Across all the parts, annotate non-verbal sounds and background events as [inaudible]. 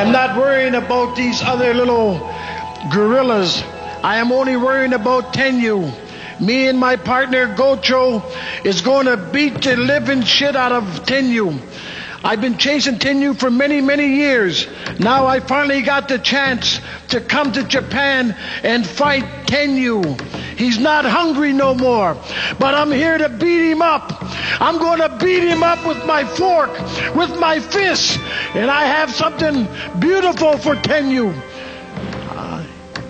am not worrying about these other little gorillas. I am only worrying about Tenyu. Me and my partner Gocho is going to beat the living shit out of Tenyu. I've been chasing Tenyu for many, many years. Now I finally got the chance to come to Japan and fight Tenyu. He's not hungry no more, but I'm here to beat him up. I'm going to beat him up with my fork, with my fist, and I have something beautiful for Tenyu. Uh,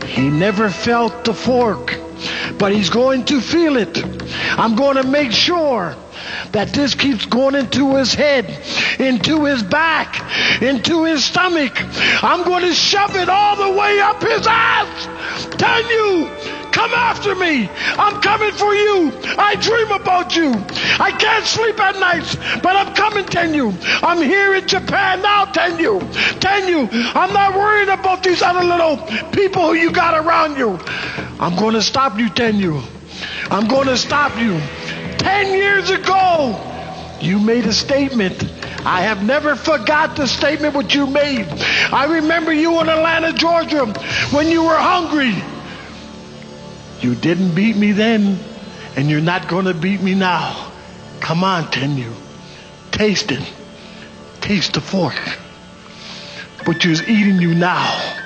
he never felt the fork, but he's going to feel it. I'm going to make sure that this keeps going into his head, into his back, into his stomach. I'm going to shove it all the way up his ass. Tell you, come after me. I'm coming for you. I dream about you. I can't sleep at nights, but I'm coming, Tenyu. I'm here in Japan now, Tenyu. Tenyu, I'm not worried about these other little people who you got around you. I'm going to stop you, Tenyu. I'm going to stop you. Ten years ago, you made a statement. I have never forgot the statement what you made. I remember you in Atlanta, Georgia, when you were hungry. You didn't beat me then, and you're not going to beat me now. Come on, Tenyu. Taste it. Taste the fork. Butcher's eating you now.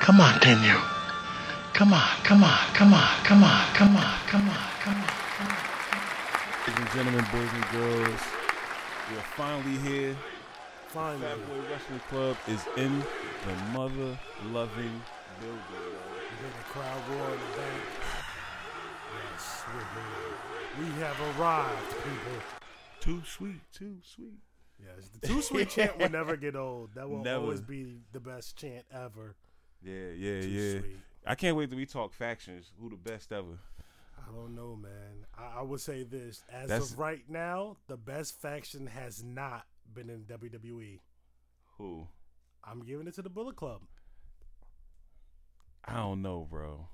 Come on, Tenyu. Come on, come on, come on, come on, come on, come on, gentlemen, boys and girls, we are finally here. Finally. Fat Boy Wrestling Club is in the mother loving building. yo. You hear the crowd roar in the back? Yes, we're here. We have arrived, people. Too sweet, too sweet. Yes, the Too Sweet chant will never get old. That will Never. always be the best chant ever. Yeah, yeah, Too yeah. sweet. I can't wait till we talk factions. Who the best ever? I don't know, man. I, would say this. As That's- of right now, the best faction has not been in WWE. Who? I'm giving it to the Bullet Club. I don't know, bro.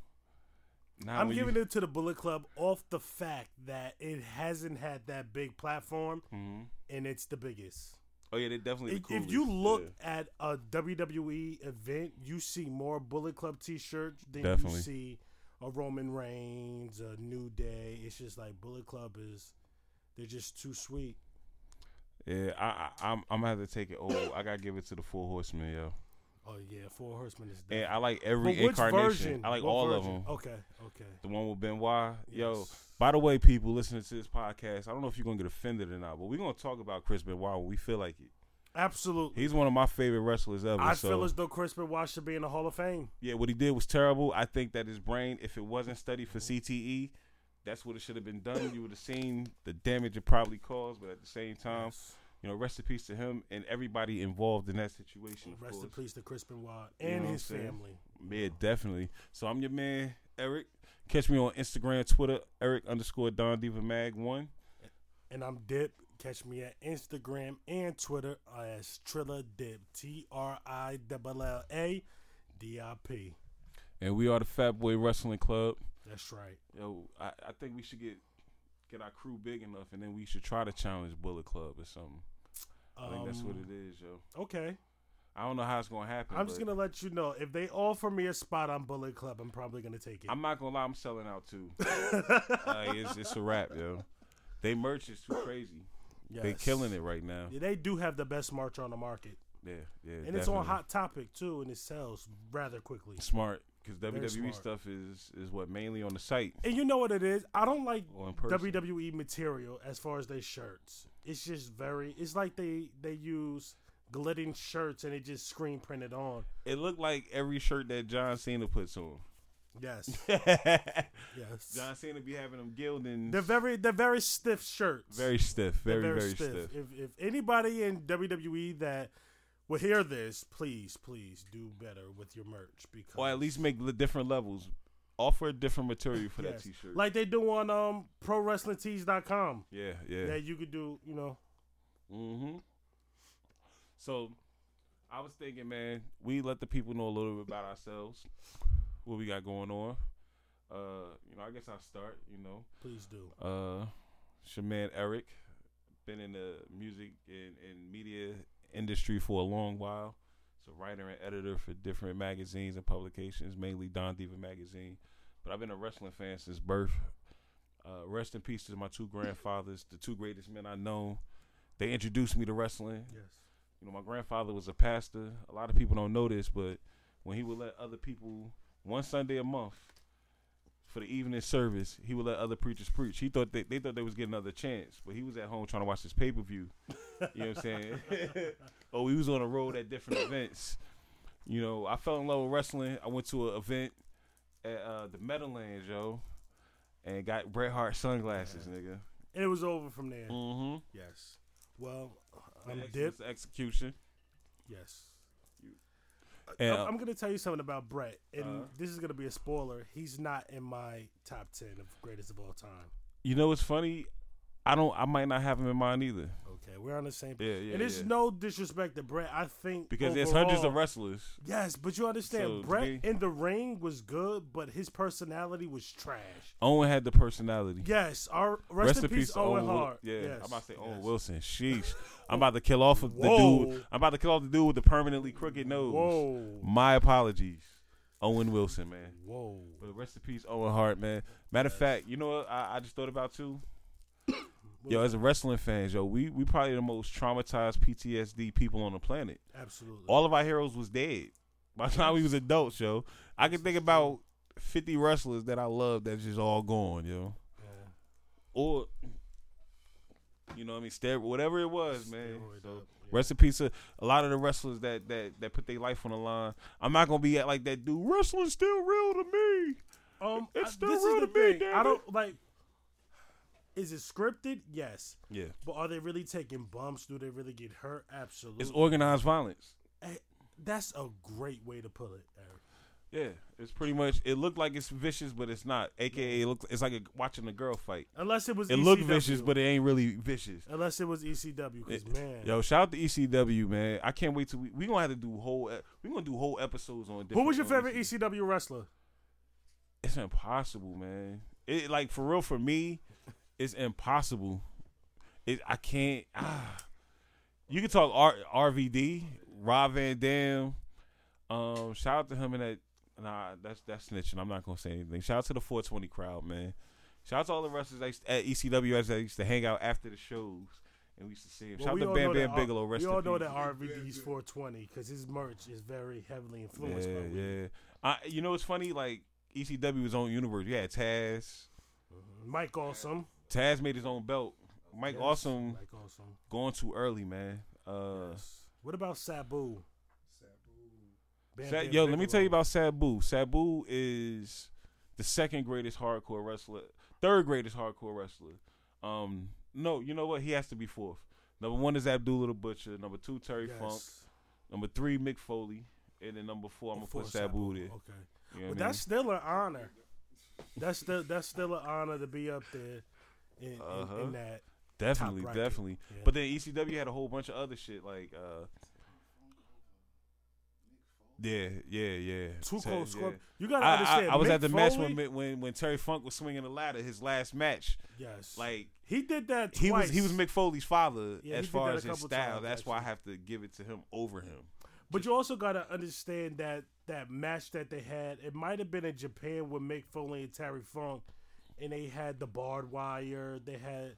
Now I'm giving you, it to the Bullet Club off the fact that it hasn't had that big platform, Mhm. and it's the biggest. Oh yeah, they definitely. If, the if you look yeah. at a WWE event, you see more Bullet Club T-shirts than Definitely. you see a Roman Reigns, a New Day. It's just like Bullet Club is, they're just too sweet. yeah, I, I, I'm, I'm gonna have to take it. Oh, I gotta give it to the Four Horsemen, yo. Oh yeah, Four Horsemen is. And I like every incarnation. version? I like What all of them. Okay, okay. The one with Benoit. Yo, by the way, people listening to this podcast, I don't know if you're gonna get offended or not, but we're gonna talk about Chris Benoit when we feel like it. Absolutely. He's one of my favorite wrestlers ever. I so feel as though Chris Benoit should be in the Hall of Fame. yeah, what he did was terrible. I think that his brain, if it wasn't studied for CTE, that's what it should have been done. You would have seen the damage it probably caused, but at the same time, you know, rest in peace to him and everybody involved in that situation. Rest in peace to Chris Benoit You know and his family. Yeah, definitely. So I'm your man, Eric. Catch me on Instagram, Twitter, Eric underscore Don Diva Mag one. And I'm Dip. Catch me at Instagram and Twitter as Trilla Dip. T R I L L A D I P. And we are the Fat Boy Wrestling Club. That's right. Yo, I, I think we should get get our crew big enough, and then we should try to challenge Bullet Club or something. I think that's what Um, it is, yo. Okay. I don't know how it's gonna happen. I'm just gonna let you know if they offer me a spot on Bullet Club, I'm probably gonna take it. I'm not gonna lie, I'm selling out too. [laughs] like, it's, it's a wrap, yo. They merch is too crazy. They Yes. killing it right now. Yeah, they do have the best march on the market, Yeah, yeah. and it's on. Hot Topic too, and it sells rather quickly. Smart, because WWE smart. stuff is is what mainly on the site And you know what it is? I don't like or in person. WWE material as far as their shirts. It's just very. It's like they they use Gildan shirts and it just screen printed on. It looked like every shirt that John Cena puts on. Yes, [laughs] yes. John. Cena be having them Gildan. They're very they're very stiff shirts. very stiff, They're very very, stiff. If if anybody in WWE that will hear this, please please do better with your merch because Or at least make the different levels. Offer different material for that T-shirt. like they do on um ProWrestlingTees.com. yeah, yeah. That you could do, you know. Mm-hmm. So, I was thinking, man, we let the people know a little bit about ourselves, what we got going on. Uh, you know, I guess I'll start. You know, Please do. uh, it's your man Eric, been in the music and, and media industry for a long while. a writer and editor for different magazines and publications, mainly Don Diva magazine. But I've been a wrestling fan since birth. Uh, rest in peace to my two grandfathers, the two greatest men I know. They introduced me to wrestling. Yes. You know, my grandfather was a pastor. A lot of people don't know this, but when he would let other people one Sunday a month for the evening service, he would let other preachers preach. He thought they, they thought they was getting another chance, but he was at home trying to watch his pay per view. you know what I'm saying? [laughs] oh, he was on the road at different events. You know, I fell in love with wrestling. I went to an event at uh, the Meadowlands, yo, and got Bret Hart sunglasses, nigga. And it was over from there. Mm-hmm. Yes. Well, I'm Dip. execution. Yes. And, I'm, uh, I'm gonna tell you something about Bret, and Uh-huh. this is gonna be a spoiler. He's not in my top ten of greatest of all time. You know what's funny? I don't. I might not have him in mind either. Okay, we're on the same. Yeah, yeah. and it's yeah. no disrespect to Bret. I think because there's hundreds of wrestlers. Yes, but you understand, So, Bret me- in the ring was good, but his personality was trash. Owen had the personality. Yes, our rest, in peace, Owen Wil- Hart. Yeah, yes. I'm about to say Owen yes. Wilson. Sheesh. [laughs] I'm about to kill off of the dude. I'm about to kill off the dude with the permanently crooked nose. Whoa, My apologies, Owen Wilson, man. whoa. But rest in peace, Owen Hart, man. Matter of fact, you know what I, I just thought about too. Yo, as a wrestling fans, yo, we we probably the most traumatized PTSD people on the planet. Absolutely. All of our heroes was dead by the time we was adults, yo. I can think about fifty wrestlers that I love that's just all gone, yo. Yeah. Or you know what I mean, steroid, whatever it was, man. So up, yeah. rest in peace to a lot of the wrestlers that that that put their life on the line. I'm not gonna be at like that dude. Wrestling's still real to me. Um, It's I- still this real is the to me, thing. damn I don't like. Is it scripted? Yes, Yeah, but are they really taking bumps? Do they really get hurt? Absolutely. it's organized violence. Eh, That's a great way to put it, Eric. Yeah, it's pretty much. It looked like it's vicious, but it's not. AKA, it looks. It's like a, watching a girl fight. Unless it was It ECW. looked vicious, but it ain't really vicious. unless it was ECW, because man, Yo, shout out to ECW, man. I can't wait till we we gonna have to do whole. We gonna do whole episodes on. who was your favorite ECW wrestler? It's impossible, man. It like for real for me, it's impossible. It I can't. Ah. You can talk R, RVD, Rob Van Dam. Um, shout out to him and that. Nah, that's that's snitching. I'm not gonna say anything. Shout out to the 420 crowd, man. Shout out to all the wrestlers at ECW as I used to hang out after the shows and we used to see him. Well, Shout out to Bam Bam that Bigelow. Rest we all know that RVD's 420 because his merch is very heavily influenced Yeah, by yeah. I, you know, it's funny. Like ECW was on universe. Had Taz. Mike Awesome. Taz made his own belt. Mike Yes, Awesome Mike Awesome. going too early, man. Uh, Yes. What about Sabu? Bam Sa- Bam yo, let me tell you about Sabu. Sabu is the second greatest hardcore wrestler, third greatest hardcore wrestler. Um, no, you know what? He has to be fourth. Number one is Abdullah the Butcher. Number two, Terry Yes. Funk. Number three, Mick Foley. And then number four, I'm gonna put Sabu there. Okay. You know But what I mean? that's still an honor. That's still that's still an honor to be up there in, in, Uh-huh. in that. Definitely, definitely. Yeah. But then ECW had a whole bunch of other shit like uh Yeah, yeah, yeah. Too close. yeah. You gotta I, I, understand. I was Mick at the match when, when when Terry Funk was swinging the ladder, his last match. Yes. Like he did that. Twice. he was he was Mick Foley's father Yeah, as far as his style. times, That's why I have to give it to him over him. But you also gotta understand that that match that they had, it might have been in Japan with Mick Foley and Terry Funk, and they had the barbed wire, they had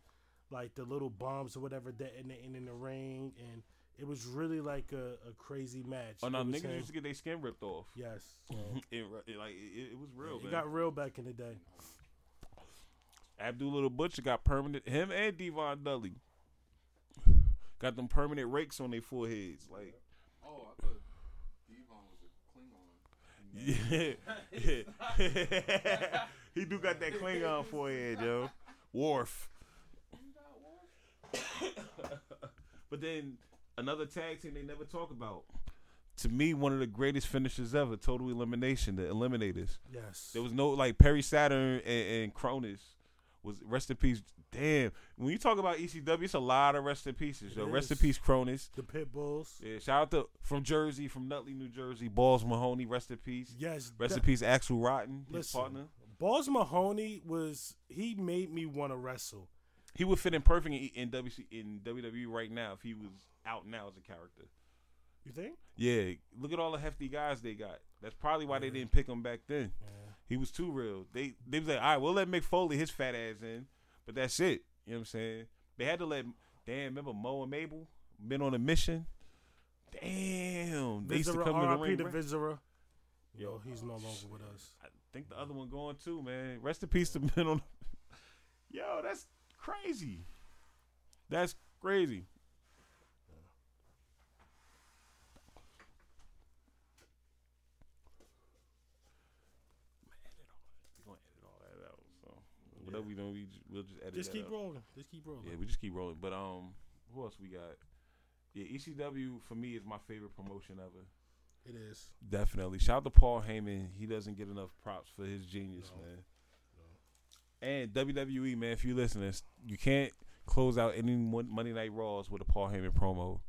like the little bombs or whatever that in the in, in the ring, and it was really like a, a crazy match. Oh no, niggas him- used to get their skin ripped off. Yes, [laughs] so, It, it, like it, it was real, it man. got real back in the day. Abdullah the Butcher got permanent. Him and D-Von Dudley got them permanent rakes on their foreheads. Like Oh, I thought D-Von was a Klingon. [laughs] Yeah. [laughs] he do got that Klingon forehead, yo. Worf. [coughs] but then another tag team they never talk about. To me, one of the greatest finishers ever, total elimination, the eliminators. Yes, There was no like Perry Saturn and, and Kronus was rest in peace. Damn. When you talk about ECW, it's a lot of rest in pieces, yo. Rest in is. peace, Kronus. the Pit Bulls. Yeah, shout out to from Jersey, from Nutley, New Jersey, Balls Mahoney, rest in peace. Yes, Rest in peace, Axel Rotten, his partner. Balls Mahoney was he made me want to wrestle. He would fit in perfect in, in WC in WWE right now if he was out now as a character. You think? Yeah, look at all the hefty guys they got. That's probably why they didn't pick him back then. Yeah. He was too real. They they was like, all right, we'll let Mick Foley his fat ass in, but that's it. You know what I'm saying? They had to let. Damn, remember Mo and Mabel been on a mission. Damn, they used to come to the R.I.P. ring. to right? Viscera. Yo, Yo. he's no longer with us. I think the other one going too, man. Rest in peace to [laughs] men on. Yo, that's crazy. That's crazy. We're gonna edit all that out. So whatever we do, we ju- we'll just edit. Just that keep out. rolling. Just keep rolling. Yeah, we just keep rolling. But um, who else we got? Yeah, ECW for me is my favorite promotion ever. It is. Definitely. Shout out to Paul Heyman. He doesn't get enough props for his genius, No. man. And WWE, man, if you listening, you can't close out any Mon- Monday Night Raws with a Paul Heyman promo.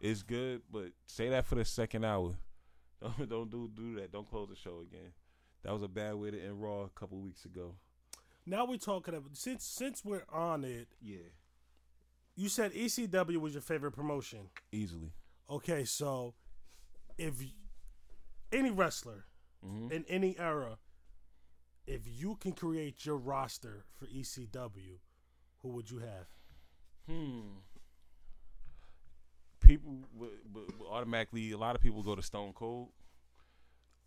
It's good, but say that for the second hour. [laughs] Don't, don't do do that. Don't close the show again. That was a bad way to end Raw a couple weeks ago. Now we're talking about since since we're on it. Yeah, You said ECW was your favorite promotion. easily. Okay, so if any wrestler hmm in any era, if you can create your roster for ECW, who would you have? Hmm. People would, would, would automatically. A lot of people go to Stone Cold.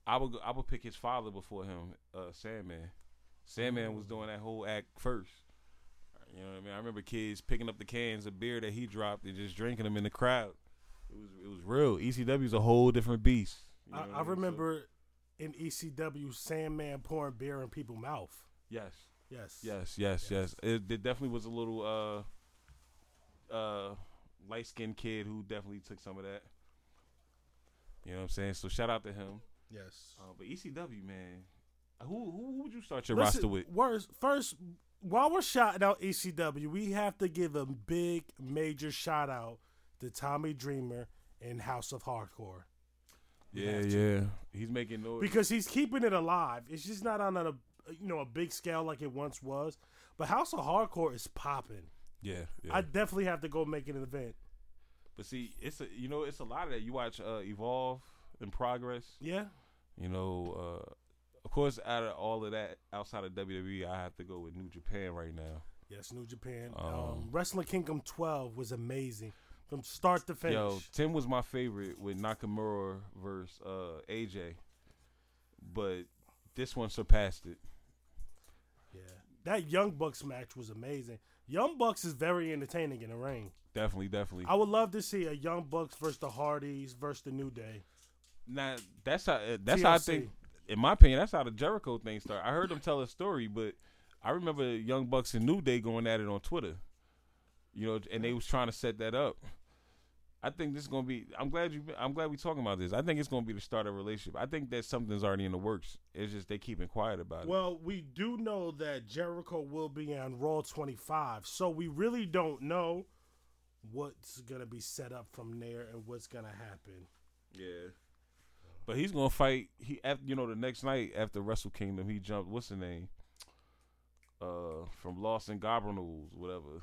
I would. I would pick his father before him, uh, Sandman. Sandman was doing that whole act first. You know what I mean? I remember kids picking up the cans of beer that he dropped and just drinking them in the crowd. It was. It was real. ECW is a whole different beast. You know I, I mean? So- remember in ECW Sandman pouring beer in people's mouth. yes. Yes. Yes, yes, yes. Yes. It, it definitely was a little uh uh light skinned kid who definitely took some of that. You know what I'm saying? So shout out to him. Yes. Uh, but ECW man, who, who who would you start your Listen, roster with? Worst, first, while we're shouting out ECW, we have to give a big, major shout out to Tommy Dreamer and House of Hardcore Yeah, yeah. He's making noise. because he's keeping it alive. It's just not on a you know a big scale like it once was, but House of Hardcore is popping. yeah, yeah. I definitely have to go make it an event. but see, it's a you know it's a lot of that. You watch uh, Evolve in Progress. Yeah. You know, uh, of course, out of all of that, outside of WWE, I have to go with New Japan right now. Yes, New Japan. Um, Um, Wrestling Kingdom 12 was amazing from start to finish. Yo, Tim was my favorite with Nakamura versus uh, AJ, but this one surpassed it. Yeah. That Young Bucks match was amazing. Young Bucks is very entertaining in the ring. Definitely, definitely. I would love to see a Young Bucks versus the Hardys versus the New Day. now that's how uh, that's how I think. In my opinion, that's how the Jericho thing started. I heard them tell a story, but I remember Young Bucks and New Day going at it on Twitter. You know, and they was trying to set that up. I think this is gonna be. I'm glad you. I'm glad we're talking about this. I think it's gonna be the start of a relationship. I think that something's already in the works. It's just they keeping quiet about it. Well, we do know that Jericho will be on Raw 25, so we really don't know what's going to be set up from there and what's going to happen. Yeah. But he's gonna fight. He, after, you know, the next night after Wrestle Kingdom, he jumped. What's the name? Uh, from Los Ingobernables, whatever.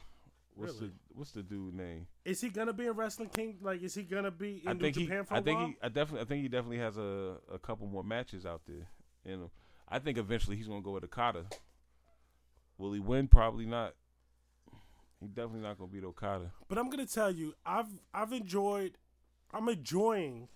What's Really? the What's the dude name? Is he going to be in Wrestling King? Like, is he going to be in I New think he. Japan for I a think while? he. I definitely. I think he definitely has a a couple more matches out there. Know, I think eventually he's gonna go with Okada. Will he win? Probably not. He definitely not gonna beat Okada. But I'm gonna tell you, I've I've enjoyed, I'm enjoying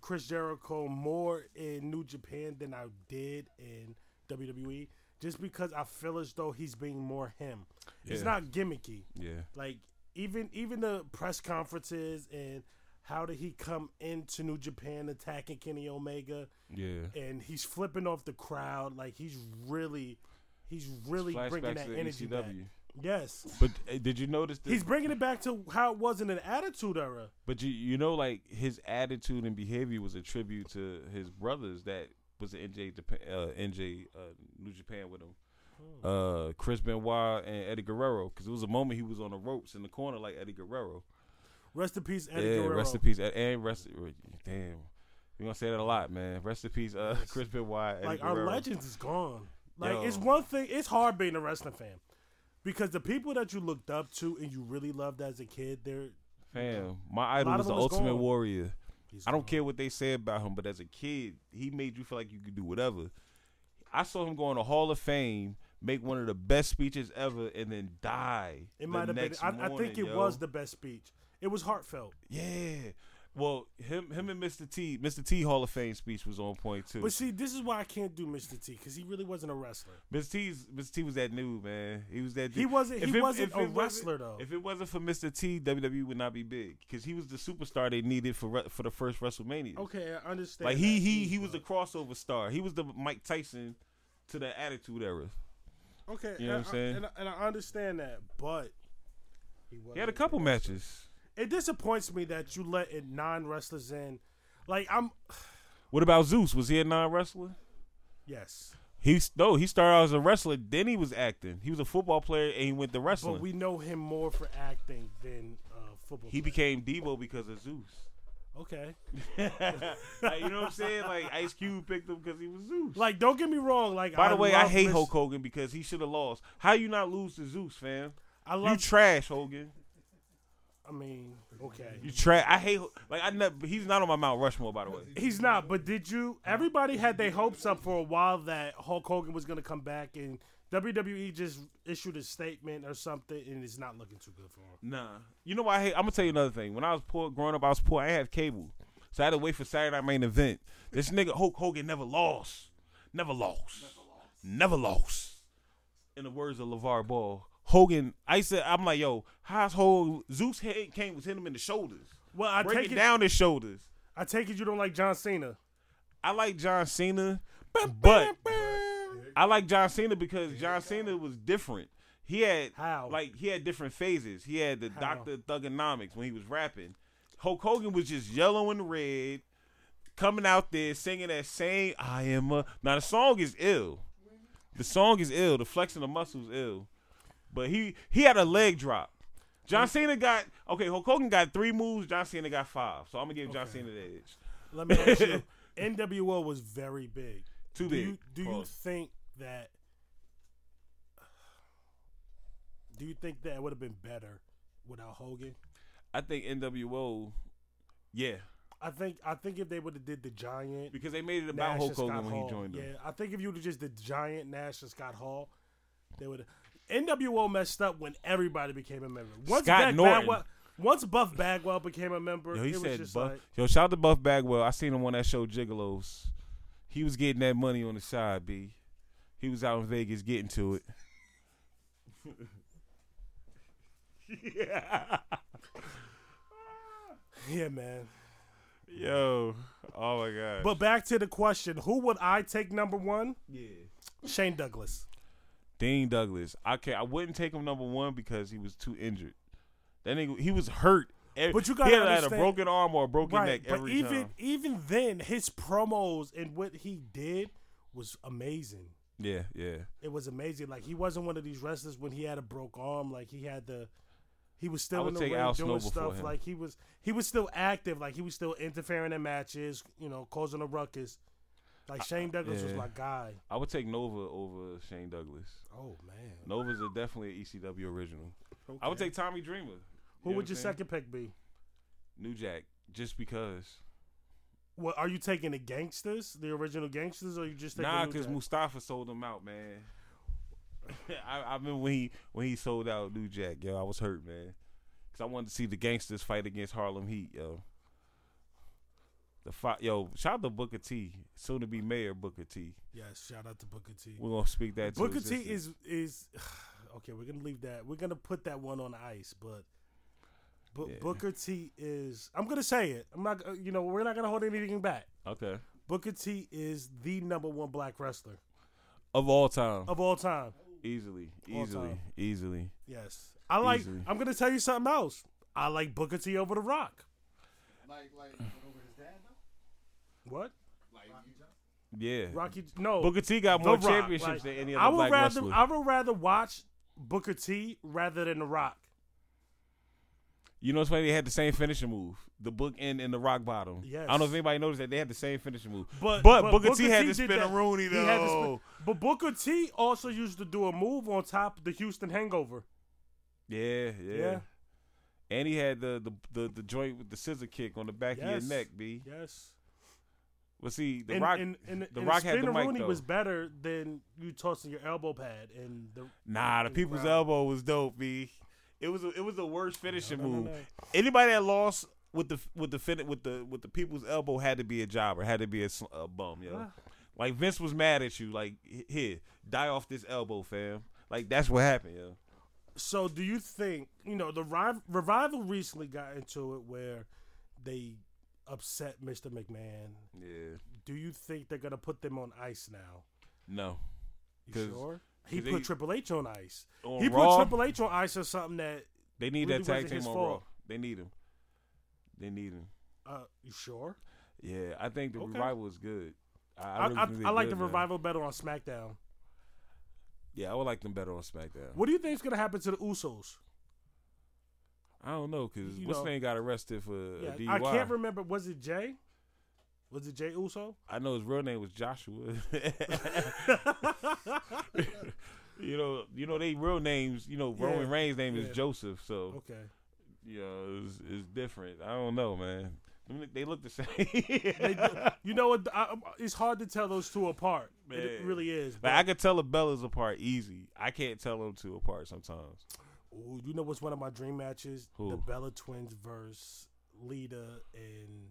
Chris Jericho more in New Japan than I did in WWE, just because I feel as though he's being more him. It's not gimmicky. Yeah. Like even even the press conferences and how did he come into New Japan attacking Kenny Omega Yeah. and he's flipping off the crowd like he's really he's really bringing Flashbacks that to energy back. Yes. But uh, did you notice? The, He's bringing it back to how it was in an attitude era. But you you know like his attitude and behavior was a tribute to his brothers that was in NJ uh, NJ uh, New Japan with him. Uh, Chris Benoit and Eddie Guerrero because it was a moment he was on the ropes in the corner like Eddie Guerrero. Rest in peace, Eddie yeah, Guerrero. rest in peace and rest. Damn, we gonna say that a lot, man. Rest in peace, uh, Chris Benoit. Eddie like Guerrero. our legends is gone. Like Yo. it's one thing. It's hard being a wrestling fan because the people that you looked up to and you really loved as a kid, they're Fam, my idol was the Ultimate gone. Warrior. He's I don't gone. care what they say about him, but as a kid, he made you feel like you could do whatever. I saw him go in the Hall of Fame, make one of the best speeches ever, and then die. It the might have been. I, I think it yo. was the best speech. It was heartfelt. Yeah. Well, him him and Mr. T, Mr. T Hall of Fame speech was on point too. But see, this is why I can't do Mr. T because he really wasn't a wrestler. Mr. T's Mr. T was that new man. He was that. He wasn't- If he it- wasn't a wrestler, though. If it wasn't for Mr. T, WWE would not be big because he was the superstar they needed for for the first WrestleMania. Okay, I understand. Like he he he was the crossover star. He was the Mike Tyson to the Attitude Era. okay. You know what I'm I- saying? And I, and I understand that, but he, He had a couple matches. It disappoints me that you let nine wrestlers in. Like I'm, [sighs] What about Zeus? Was he a non wrestler? yes, He's no. He started out as a wrestler. Then he was acting. He was a football player and he went to wrestling. but we know him more for acting than uh, football. he player. became Debo because of Zeus. okay. [laughs] like, you know what I'm saying? Like Ice Cube picked him because he was Zeus. Like, don't get me wrong. Like, By the way, I hate Hulk Hogan because he should have lost. How you not lose to Zeus, fam? I love You trash, Hogan. I mean, okay. You trash. I hate. Like I never. He's not on my Mount Rushmore, by the way. He's not, but did you? Everybody had their hopes up for a while that Hulk Hogan was going to come back, and WWE just issued a statement or something, and it's not looking too good for him. Nah. You know what I hate? I'm gonna tell you another thing. When I was poor, growing up, I was poor. I didn't cable, so I had to wait for Saturday Night Main Event. This nigga Hulk Hogan never lost. Never lost. Never lost. In the words of LeVar Ball, Hogan. I said, I'm like, yo, how's Hogan? Zeus head came was hitting him in the shoulders, Well, I take it. down his shoulders. I take it you don't like John Cena. I like John Cena, but I like John Cena because John Cena was different. He had How? like he had different phases. He had the How? Doctor Thuganomics when he was rapping. Hulk Hogan was just yellow and red, coming out there singing that same "I am a." Now the song is ill. The song is ill. The flexing the muscles ill, but he he had a leg drop. John Cena got okay. Hulk Hogan got three moves. John Cena got five. So I'm gonna give John Okay. Cena the edge. Let me ask you. [laughs] NWO was very big. Too Do big. you, do you think that? Do you think that would have been better without Hogan? I think NWO, yeah, I think I think if they would have did the Giant, because they made it about Nash Hulk and Scott Hogan when Hall, he joined yeah. I think if you would have just the Giant Nash and Scott Hall, they would. NWO messed up when everybody became a member. Once Scott Buff Norton. Bagwell, once Buff Bagwell became a member, Yo, he it was said, just Buff, like, yo, shout out to Buff Bagwell. I seen him on that show Gigolos. He was getting that money on the side, B. He was out in Vegas getting to it. yeah. [laughs] yeah, man. Yo. Oh my god. But back to the question: Who would I take number one? yeah. Shane Douglas. Dean Douglas. I can I wouldn't take him number one because he was too injured. That nigga he was hurt. Every- But you gotta had, had a broken arm or a broken Right, neck but every even time. even then, his promos and what he did was amazing. Yeah, yeah. It was amazing. Like he wasn't one of these wrestlers when he had a broke arm. Like he had the, he was still in the ring Al doing Snow stuff. Like he was he was still active. Like he was still interfering in matches. You know, causing a ruckus. Like Shane Douglas was yeah. my guy. I would take Nova over Shane Douglas. Oh man. Nova's a definitely an ECW original. I would take Tommy Dreamer. Who You would your saying? second pick be? New Jack, just because. What are you taking the gangsters, the original gangsters, or you just taking Nah, because Mustafa sold him out, man. [laughs] I, I remember when he when he sold out New Jack, yo, I was hurt, man. Cause I wanted to see the gangsters fight against Harlem Heat, yo. The fight, yo, shout out to Booker T, soon to be Mayor Booker T. Yes, shout out to Booker T. We're gonna speak that. to Booker T existence. is is [sighs] okay. We're gonna leave that. We're gonna put that one on ice, but. But Yeah. Booker T is. I'm gonna say it. I'm not. You know, we're not gonna hold anything back. okay Booker T is the number one black wrestler of all time, of all time. easily, All easily, time. easily. Yes, I like. Easily. I'm gonna tell you something else. I like Booker T over The Rock. Like, like, over his dad, though? What? Like, Yeah, Rocky? No. Booker T got more Rock, championships like, than any I other would black rather. wrestler. I would rather watch Booker T rather than The Rock. You know, it's funny. They had the same finishing move, the book end and the rock bottom. Yes. I don't know if anybody noticed that they had the same finishing move. But, But Booker T had to Spinaroonie, to spin- though. But Booker T also used to do a move on top of the Houston Hangover. Yeah, yeah. Yeah. And he had the the the, the joint with the scissor kick on the back Yes. of your neck, B. Yes. Well, see, the and, Rock, and, and, the Rock had the mic though. was better than you tossing your elbow pad and the nah, the the people's crowd. elbow was dope, B. It was a, it was the worst finishing No, no, move. no. Anybody that lost with the with the fin- with the with the people's elbow had to be a jobber, had to be a, a bum, yo. Ah. Like Vince was mad at you, like here, die off this elbow, fam. Like that's what happened, yo. So, do you think you know the Riv- revival recently got into it where they upset Mr. McMahon? Yeah, Do you think they're gonna put them on ice now? no. You sure? He put they- Triple H on ice. On he Raw, put Triple H on ice or something that. They need really that tag team on fault. Raw. They need him. They need him. Uh, you sure? Yeah, I think the Okay. revival is good. I, I, really I, I like good, the man. revival better on SmackDown. Yeah, I would like them better on SmackDown. What do you think is gonna happen to the Usos? I don't know because what's know- name got arrested for Yeah, a DUI. I can't remember. Was it Jay? Was it Jay Uso? I know his real name was Joshua. [laughs] you know, you know they real names. You know, Yeah, Roman Reigns' name yeah. is Joseph, so Okay. you know it's, it's different. I don't know, man. They look the [laughs] same. They you know what? I, um, it's hard to tell those two apart. Man. It really is. like but- I could tell the Bellas apart easy. I can't tell them two apart sometimes. Ooh, you know what's one of my dream matches? Who? The Bella Twins versus Lita and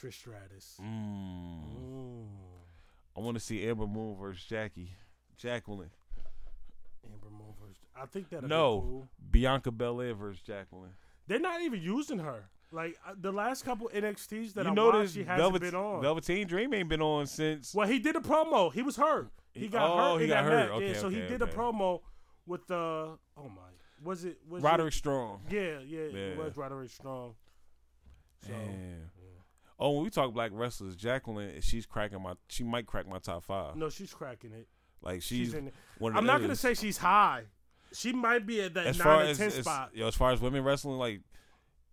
Trish Stratus. Mm. Mm. I want to see Ember Moon versus Jackie, Jacqueline. Ember Moon versus. I think that. No. Cool. Bianca Belair versus Jacqueline. They're not even using her. Like uh, the last couple NXTs that you I notice watched, she hasn't Velvet, been on. Velveteen Dream ain't been on since. Well, he did a promo. He was hurt. He got oh, hurt. he got that hurt. match. yeah, Okay, so he okay, did okay. a promo with the. oh my, was it was Roderick It, Strong. yeah, yeah, it was Roderick Strong. So Damn. Oh, when we talk black wrestlers, Jacqueline, she's cracking my. She might crack my top five. no, she's cracking it. Like She's, she's, in. One of I'm not gonna say she's high. She might be at that as nine or ten as, spot. yo, as far as women wrestling, like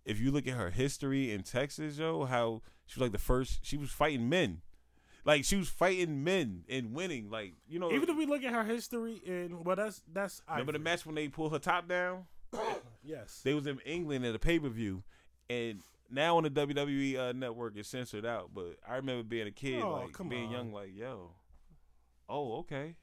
if you look at her history in Texas, yo, how she was like the first. She was fighting men. Like she was fighting men and winning. Like you know, Even if we look at her history, and well, that's that's I remember the match when they pulled her top down? Yes. They was in England at a pay per view, and now on the WWE uh, network it's censored out. But I remember being a kid, Oh, like come being on. young, like yo, oh okay,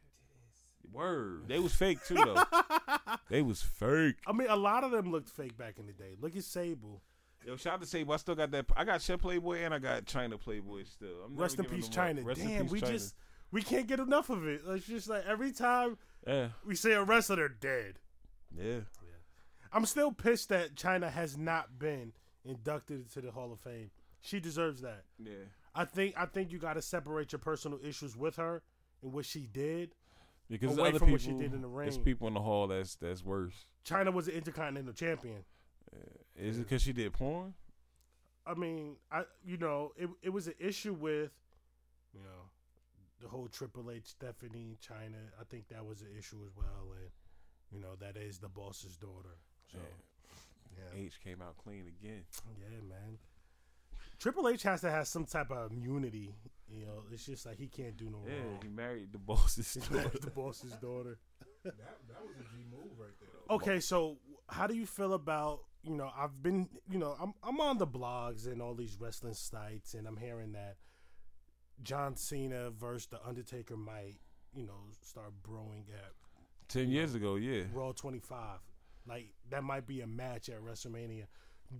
word. They was fake too though. [laughs] they was fake. I mean, a lot of them looked fake back in the day. Look at Sable. Yo, shout out to Sable. I still got that. I got Chef Playboy and I got Chyna Playboy still. I'm Rest in peace. Chyna. Damn, peace, we Chyna. just we can't get enough of it. It's just like every time yeah, we say a wrestler, they're dead. yeah. I'm still pissed that Chyna has not been inducted into the Hall of Fame. She deserves that. Yeah. I think I think you got to separate your personal issues with her and what she did. Because Away other from people, what she did in the ring. there's people in the hall that's that's worse. Chyna was an intercontinental champion. Is it because she did porn? I mean, I you know, it it was an issue with, you know, the whole Triple H, Stephanie, Chyna. I think that was an issue as well, and you know that is the boss's daughter. So yeah, H came out clean again. yeah, man. Triple H has to have some type of immunity. You know, it's just like he can't do no Yeah, wrong. he married the boss's daughter. the boss's daughter. That, that was a G move right there. Okay, so how do you feel about you know I've been you know I'm I'm on the blogs and all these wrestling sites and I'm hearing that John Cena versus the Undertaker might you know start brewing at Ten years ago, yeah. Raw 25. Like that might be a match at WrestleMania.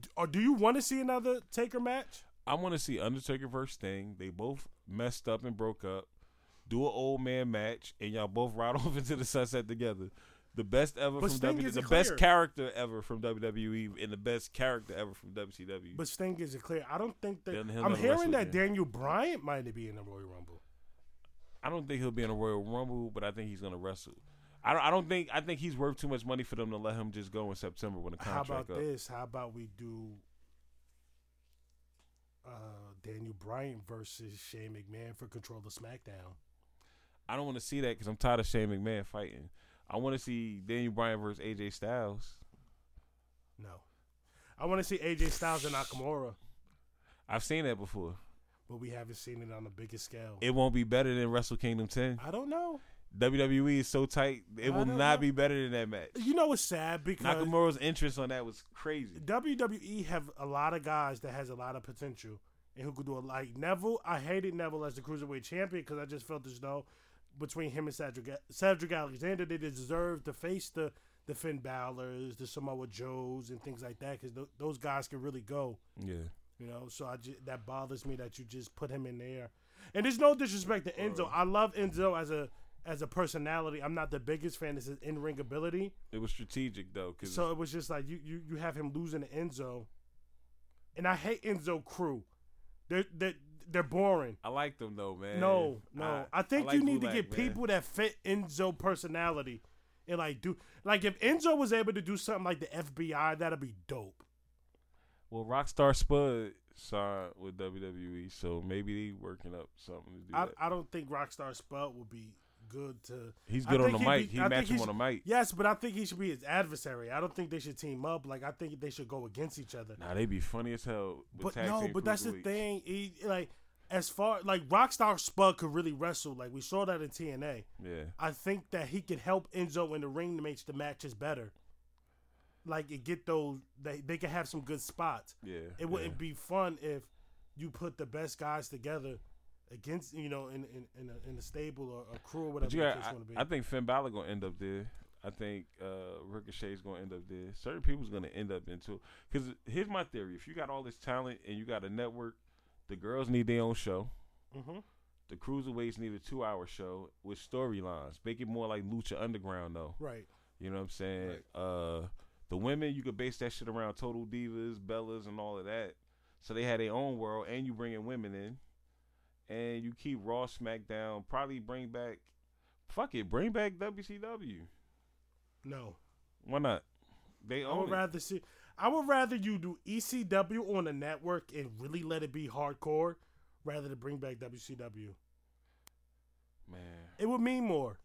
D- Or do you want to see another Taker match? I want to see Undertaker versus Sting. They both messed up and broke up. Do an old man match, and y'all both [laughs] ride off into the sunset together. The best ever But from Sting WWE, the best character ever from WWE, and the best character ever from WCW. But Sting isn't clear. I don't think that. I'm hearing that again. Daniel Bryan might be in the Royal Rumble. I don't think he'll be in a Royal Rumble, but I think he's gonna wrestle. I don't. I don't think. I think he's worth too much money for them to let him just go in September when the contract. How about up. this? How about we do uh, Daniel Bryan versus Shane McMahon for control of SmackDown? I don't want to see that because I'm tired of Shane McMahon fighting. I want to see Daniel Bryan versus AJ Styles. No. I want to see AJ Styles and Nakamura, I've seen that before. but we haven't seen it on the biggest scale. It won't be better than Wrestle Kingdom 10. I don't know. WWE is so tight, it I will don't not know. be better than that match. You know what's sad because Nakamura's interest on that was crazy. WWE have a lot of guys that has a lot of potential and who could do it. Like Neville, I hated Neville as the cruiserweight champion because I just felt as though between him and Cedric, Cedric Alexander, they deserve to face the the Finn Balor's, the Samoa Joes, and things like that because th- those guys can really go. Yeah. You know, so I ju- that bothers me that you just put him in there. And there's no disrespect to Enzo. I love Enzo as a as a personality. I'm not the biggest fan of his in ring ability. It was strategic though, because So it was just like you you, you have him losing to Enzo, and I hate Enzo crew. They're they they're boring. I like them though, man. No, no. I, think like you need to get man. people that fit Enzo personality, and like do like if Enzo was able to do something like the FBI, that'd be dope. Well, Rockstar Spud signed with WWE, so maybe they working up something to do I, that. I don't think Rockstar Spud would be good to. He's good on the mic. be- he I think match him on the mic. Yes, but I think he should be his adversary. I don't think they should team up. Like I think they should go against each other. Nah, they'd be funny as hell. With But tag no, team but that's the thing. He, like as far like Rockstar Spud could really wrestle. Like we saw that in TNA. Yeah, I think that he could help Enzo in the ring to make the matches better. Like it get those they they could have some good spots. yeah. It wouldn't yeah. be fun if you put the best guys together against you know in in in a, in a stable or a crew or whatever But you got, case want to be. I, I think Finn Balor gonna end up there. I think uh, Ricochet's gonna end up there. Certain people's gonna end up into. Because here's my theory: if you got all this talent and you got a network, the girls need their own show. hmm The cruiserweights need a two-hour show with storylines. Make it more like Lucha Underground, though. Right. You know what I'm saying? Uh, the women, you could base that shit around Total Divas, Bellas, and all of that. So they had their own world, and you bring in women in, and you keep Raw, SmackDown. Probably bring back, fuck it, bring back WCW. No. Why not? They own I would it. rather see. I would rather you do ECW on the network and really let it be hardcore, rather than bring back WCW. Man, It would mean more.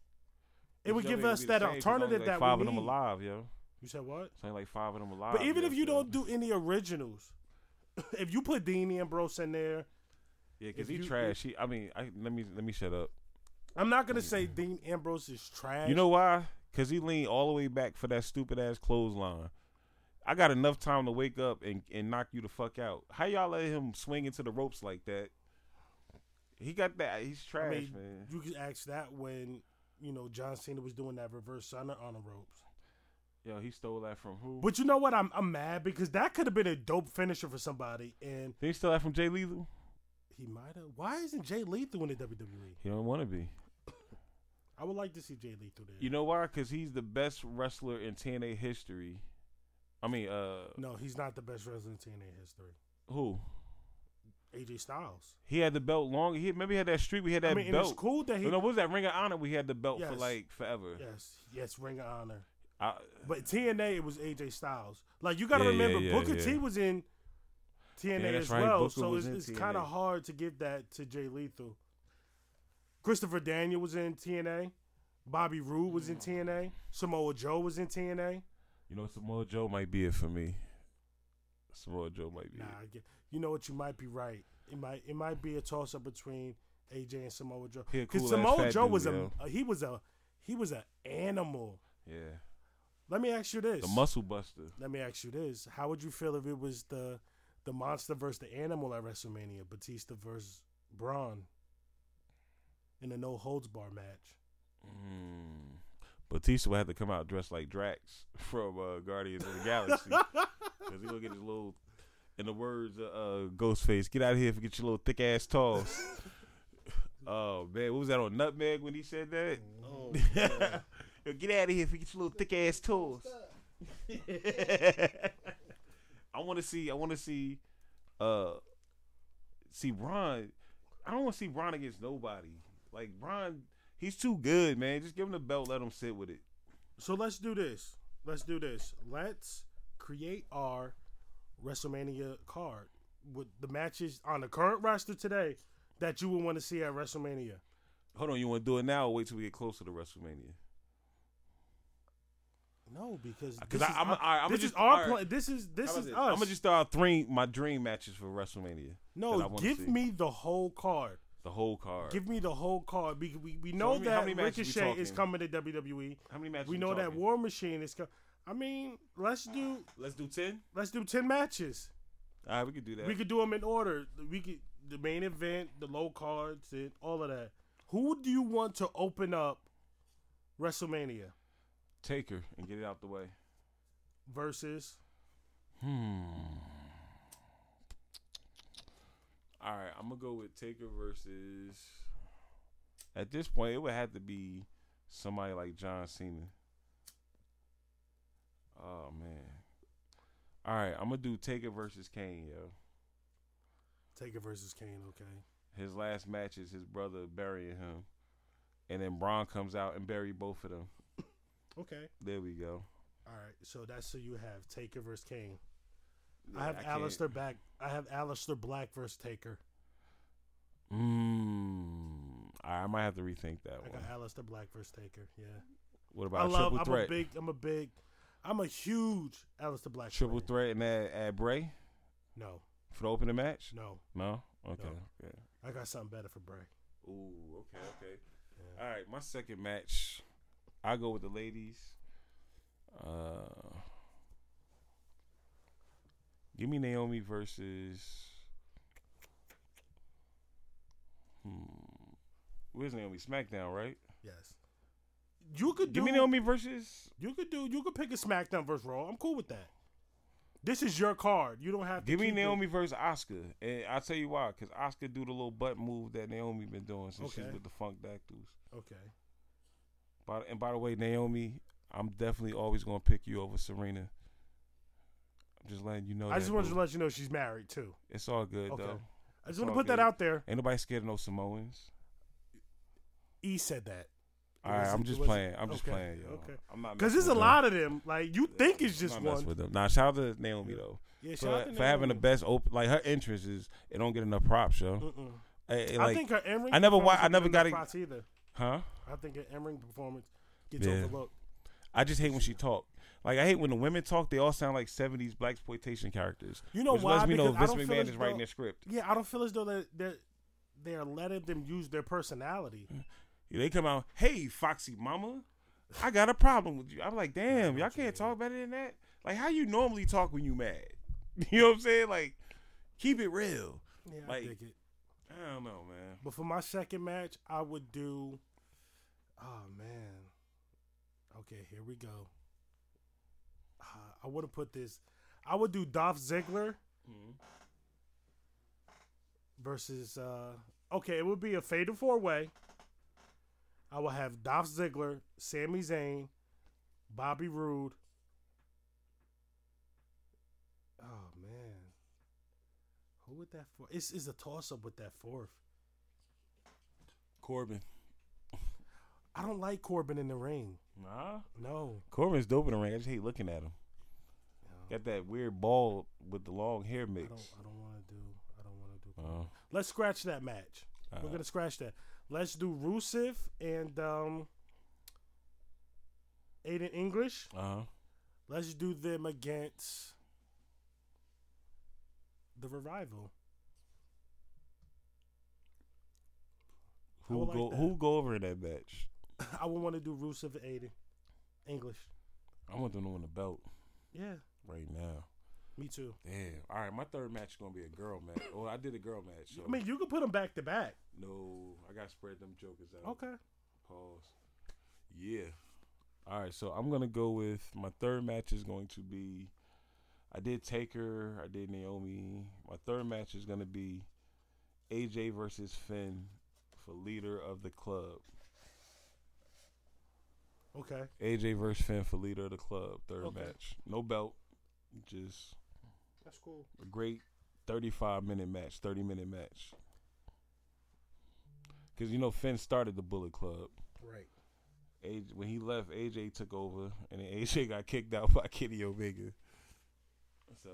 It would give us that same 'cause only alternative like that five we of them need. alive, yo. You said what? Only like five of them alive. But even yo, if you so- don't do any originals, [coughs] if you put Dean Ambrose in there, yeah, because he you- trash. He, I mean, I, let me let me shut up. I'm not gonna say Dean Ambrose is trash. You know why? Because he leaned all the way back for that stupid ass clothesline. I got enough time to wake up and, and knock you the fuck out. How y'all let him swing into the ropes like that? He got that. He's I trash, mean, man. you could ask that when you know John Cena was doing that reverse center on the ropes. Yo, he stole that from who? But you know what? I'm I'm mad because that could have been a dope finisher for somebody, and he steal that from Jay Lethal? He might have. Why isn't Jay Lethal in the WWE? He don't want to be. I would like to see Jay Lethal there. You know why? Because he's the best wrestler in TNA history. I mean, uh, no, he's not the best wrestler in TNA history. who? AJ Styles. He had the belt long. He maybe had that streak. We had that I mean, belt. it's cool that he. You know, what was that Ring of Honor? We had the belt for like forever. yes, yes, Ring of Honor. I, But TNA, it was AJ Styles. Like you got to Yeah, remember, yeah, Booker yeah. T was in TNA Yeah, as right, well, Booker so it's, it's kind of hard to give that to Jay Lethal. Christopher Daniel was in TNA. Bobby Roode was in TNA. Samoa Joe was in TNA. you know, Samoa Joe might be it for me. Samoa Joe might be Nah, it. I get, you know what? You might be right. It might it might be a toss up between AJ and Samoa Joe. Because cool-ass Samoa Joe dude, was yo. a he was a he was an animal. Yeah, Let me ask you this. the Muscle Buster. Let me ask you this: How would you feel if it was the the monster versus the animal at WrestleMania, Batista versus Braun in a no holds bar match? Mm. Batista would have to come out dressed like Drax [laughs] from uh, Guardians of the Galaxy [laughs] because he gonna get his little. In the words of uh, Ghostface, get out of here and get your little thick ass toss. [laughs] oh man, what was that on Nutmeg when he said that? Oh, Yo, get out of here if you get your little thick ass toes. I want to see. I want to see. Uh, see Braun. I don't want to see Braun against nobody. Like Braun, he's too good, man. Just give him the belt. Let him sit with it. so let's do this. Let's do this. Let's create our WrestleMania card with the matches on the current roster today that you would want to see at WrestleMania. Hold on, you want to do it now or wait till we get closer to WrestleMania? No, because uh, Because this I- is I'm- right, I'ma this just- is our plan. This is this is us. I'm gonna just start three my dream matches for WrestleMania. no, give see. me the whole card. The whole card. Give me the whole card. We we, we know how that Ricochet is coming to WWE. How many matches? We know that? War Machine is coming. I mean, let's do Let's do ten. let's do ten matches. All right, we could do that. We could do them in order. We could the main event, the low cards, and all of that. Who do you want to open up WrestleMania Taker and get it out the way. versus? Hmm. All right, I'm gonna go with Taker versus. At this point, it would have to be somebody like John Cena. Oh man. All right, I'm gonna do Taker versus Kane, yo. Taker versus Kane. Okay. His last match is his brother burying him, and then Braun comes out and bury both of them. Okay. There we go. All right. So that's so you have Taker versus Kane. Yeah, I have can't- back. I have Aleister Black versus Taker. Mm. I might have to rethink that I one. got Aleister Black versus Taker. Yeah. What I about love. triple I'm a big. I'm a big. I'm a huge Aleister Black. Triple fan. threat and add, add Bray No. for the opening match? No. No? Okay. No. okay. I got something better for Bray. Ooh, okay, okay. Yeah. All right, my second match, I go with the ladies. Uh, give me Naomi versus. Hmm. Where's Naomi? SmackDown, right? Yes. You could Give me Naomi versus. You could do. You could pick a SmackDown versus Raw. I'm cool with that. This is your card. You don't have to. Give me keep it- Naomi versus Oscar, and I'll tell you why. Because Oscar do the little butt move that Naomi been doing since she's with the Funk Dactyls. Okay. By, and by the way, Naomi, I'm definitely always gonna pick you over Serena. I'm just letting you know. I just wanted boo. to let you know she's married too. It's all good Okay. though. I just want to put that out there. Ain't nobody scared of no Samoans. E said that. All right, I'm just playing. I'm just okay, playing, yo. okay. I'm not Because there's a them. lot of them. Like you think it's just one. with them. Nah, shout out to Naomi though. Yeah, For, shout out to for having the best open, like her entrance is it don't get enough props, yo. Mm-mm. Hey, hey, I think her I never wa- I never got it- props either. Huh? I think her in-ring performance gets Yeah. overlooked. I just hate when she talk. Like I hate when the women talk. They all sound like '70s black exploitation characters. You know which why? lets me Because I Vince McMahon is writing though- their script. Yeah, I don't feel as though that they're, they're letting them use their personality. They come out, hey Foxy Mama, I got a problem with you. I'm like, damn, y'all can't talk better than that. Like, how you normally talk when you mad? [laughs] You know what I'm saying? Like, keep it real. Yeah, Like- I dig it. I don't know, man. But for my second match, I would do. Oh man. Okay, here we go. Uh, I would have put this. I would do Dolph Ziggler versus. Uh, okay, it would be a fatal four way. I will have Dolph Ziggler, Sami Zayn, Bobby Roode. Oh man, would that for? It's, it's a toss up with that fourth. Corbin. I don't like Corbin in the ring. Nah. No. Corbin's dope in the ring. I just hate looking at him. Got that weird ball with the long hair I mix. don't. I don't want to do. I don't want to do. Oh. Let's scratch that match. We're gonna scratch that. Let's do Rusev and um, Aiden English. Uh huh. Let's do them against the revival. Who would like go. Who go over that match? [laughs] I would want to do Rusev and Aiden English. I want them to win the belt Yeah, right now. me too. Damn. All right, my third match is gonna be a girl match. Oh, I did a girl match. So I mean, you could put them back to back. no, I gotta spread them jokers out. Okay. Pause. Yeah. All right, so I'm gonna go with my third match is going to be. I did Taker. I did Naomi. My third match is gonna be AJ versus Finn for leader of the club. Okay. AJ versus Finn for leader of the club. Third Okay. match. No belt. Just That's cool. a great 35 minute match, 30 minute match. Because, you know, Finn started the Bullet Club. Right. AJ, when he left, AJ took over, and then AJ [laughs] got kicked out by Kenny Omega. So,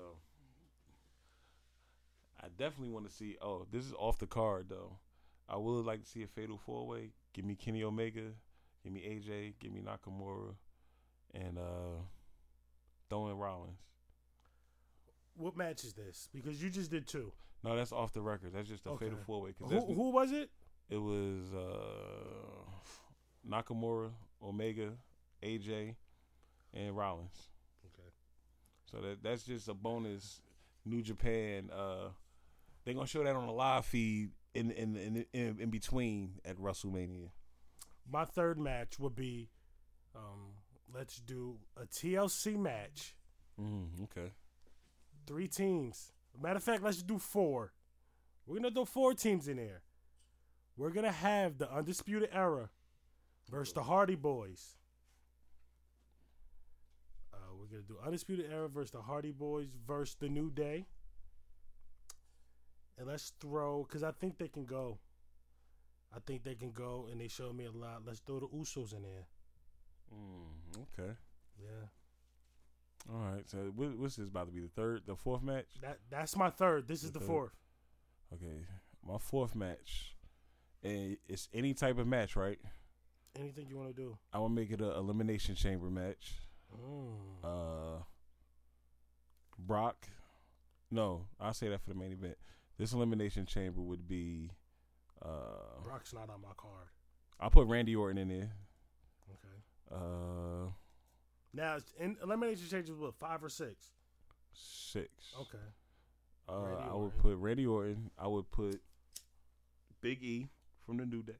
I definitely want to see. Oh, this is off the card though. I would like to see a fatal four way. Give me Kenny Omega, give me AJ, give me Nakamura, and uh, throwing Rollins. What match is this? Because you just did two. No, that's off the record. That's just a Okay. fatal four way. Who, who was it? it was uh, Nakamura, Omega, AJ, and Rollins. So that that's just a bonus. New Japan. Uh, they're gonna show that on the live feed in in in, in, in between at WrestleMania. My third match would be, um, let's do a TLC match. Mm, okay. Three teams. Matter of fact, let's do four. We're gonna do four teams in there. We're gonna have the Undisputed Era versus the Hardy Boys. We're gonna do Undisputed Era versus the Hardy Boys versus the New Day. And let's throw, because I think they can go. I think they can go, and they showed me a lot. Let's throw the Usos in there. Mm, okay. Yeah, All right. So what's this about to be the third, the fourth match? that that's my third. This is The the third. fourth. Okay. My fourth match, and it's any type of match, right? Anything you want to do? I will make it a elimination chamber match. Mm. Uh, Brock. No, I'll say that for the main event. This elimination chamber would be. Uh, Brock's not on my card. I'll put Randy Orton in there. Okay. Uh, Now, in elimination changes what five or six? six. Okay. Uh, I would put Randy Orton. I would put Big E from the New Day.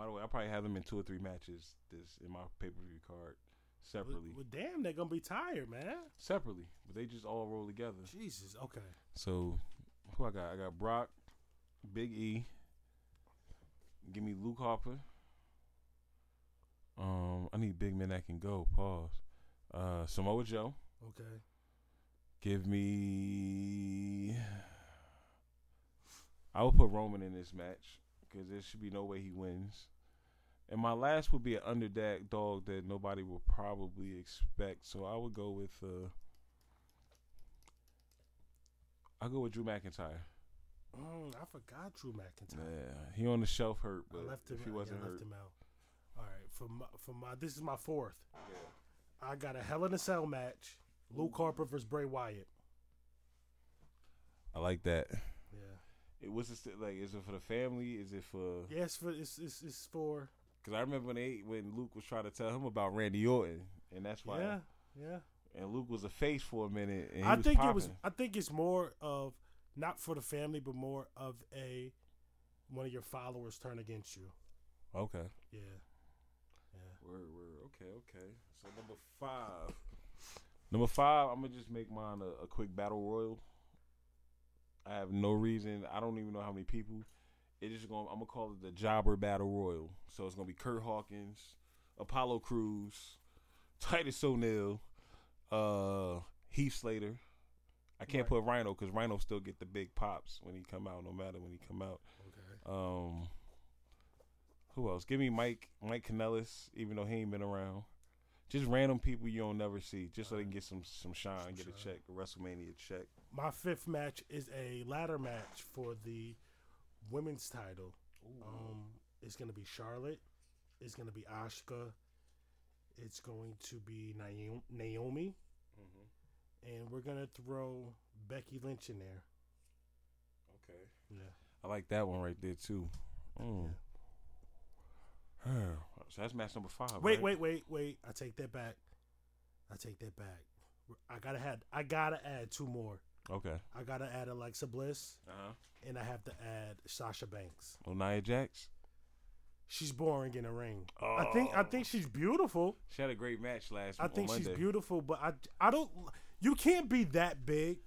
By the way, I probably have them in two or three matches. This in my pay per view card Well, separately, well, damn, they're gonna be tired, man. separately, but they just all roll together. Jesus. Okay. So who I got? I got Brock, Big E. Give me Luke Harper. Um, I need big men that can go. Pause. Uh, Samoa Joe. Okay. Give me. I will put Roman in this match because there should be no way he wins. And my last would be an underdog dog that nobody will probably expect. So I would go with. Uh, I'll go with Drew McIntyre. Mm, I forgot Drew McIntyre. Yeah, he on the shelf hurt, but I left him. if he yeah, wasn't I left hurt, him out. All right. For my, for my, this is my fourth. Yeah. I got a Hell in a Cell match. Luke Harper versus Bray Wyatt. I like that. Yeah. It was just like, is it for the family? Is it for? Yes, for it's it's, it's for Because I remember when they when Luke was trying to tell him about Randy Orton, and that's why. yeah yeah. And Luke was a face for a minute. I think it was. I think it's more of not for the family, but more of a one of your followers turn against you. okay. Yeah. Word, word. Okay, okay. So number five. Number five, I'm gonna just make mine a, a quick battle royal. I have no reason. I don't even know how many people. It's just gonna. I'm gonna call it the Jobber Battle Royal. So it's gonna be Kurt Hawkins, Apollo Crews, Titus O'Neil, uh, Heath Slater. I can't Right. put Rhino because Rhino still get the big pops when he come out, no matter when he come out. Okay. Um, who else? Give me Mike Mike Kanellis, even though he ain't been around. Just random people you don't never see, just so they can get some some shine, get a check, a WrestleMania check. My fifth match is a ladder match for the women's title. Um, it's gonna be Charlotte. It's gonna be Asuka. It's going to be Naomi, Naomi, and we're gonna throw Becky Lynch in there. Okay, Yeah. I like that one right there too. Mm. So that's match number five. Wait, right? wait, wait, wait. I take that back. I take that back. I gotta add. I gotta add two more. Okay. I gotta add Alexa Bliss, Uh huh. and I have to add Sasha Banks. Oh, Nia Jax. She's boring in a ring. I think. I think she's beautiful. She had a great match last. I think she's beautiful, but I I don't. You can't be that big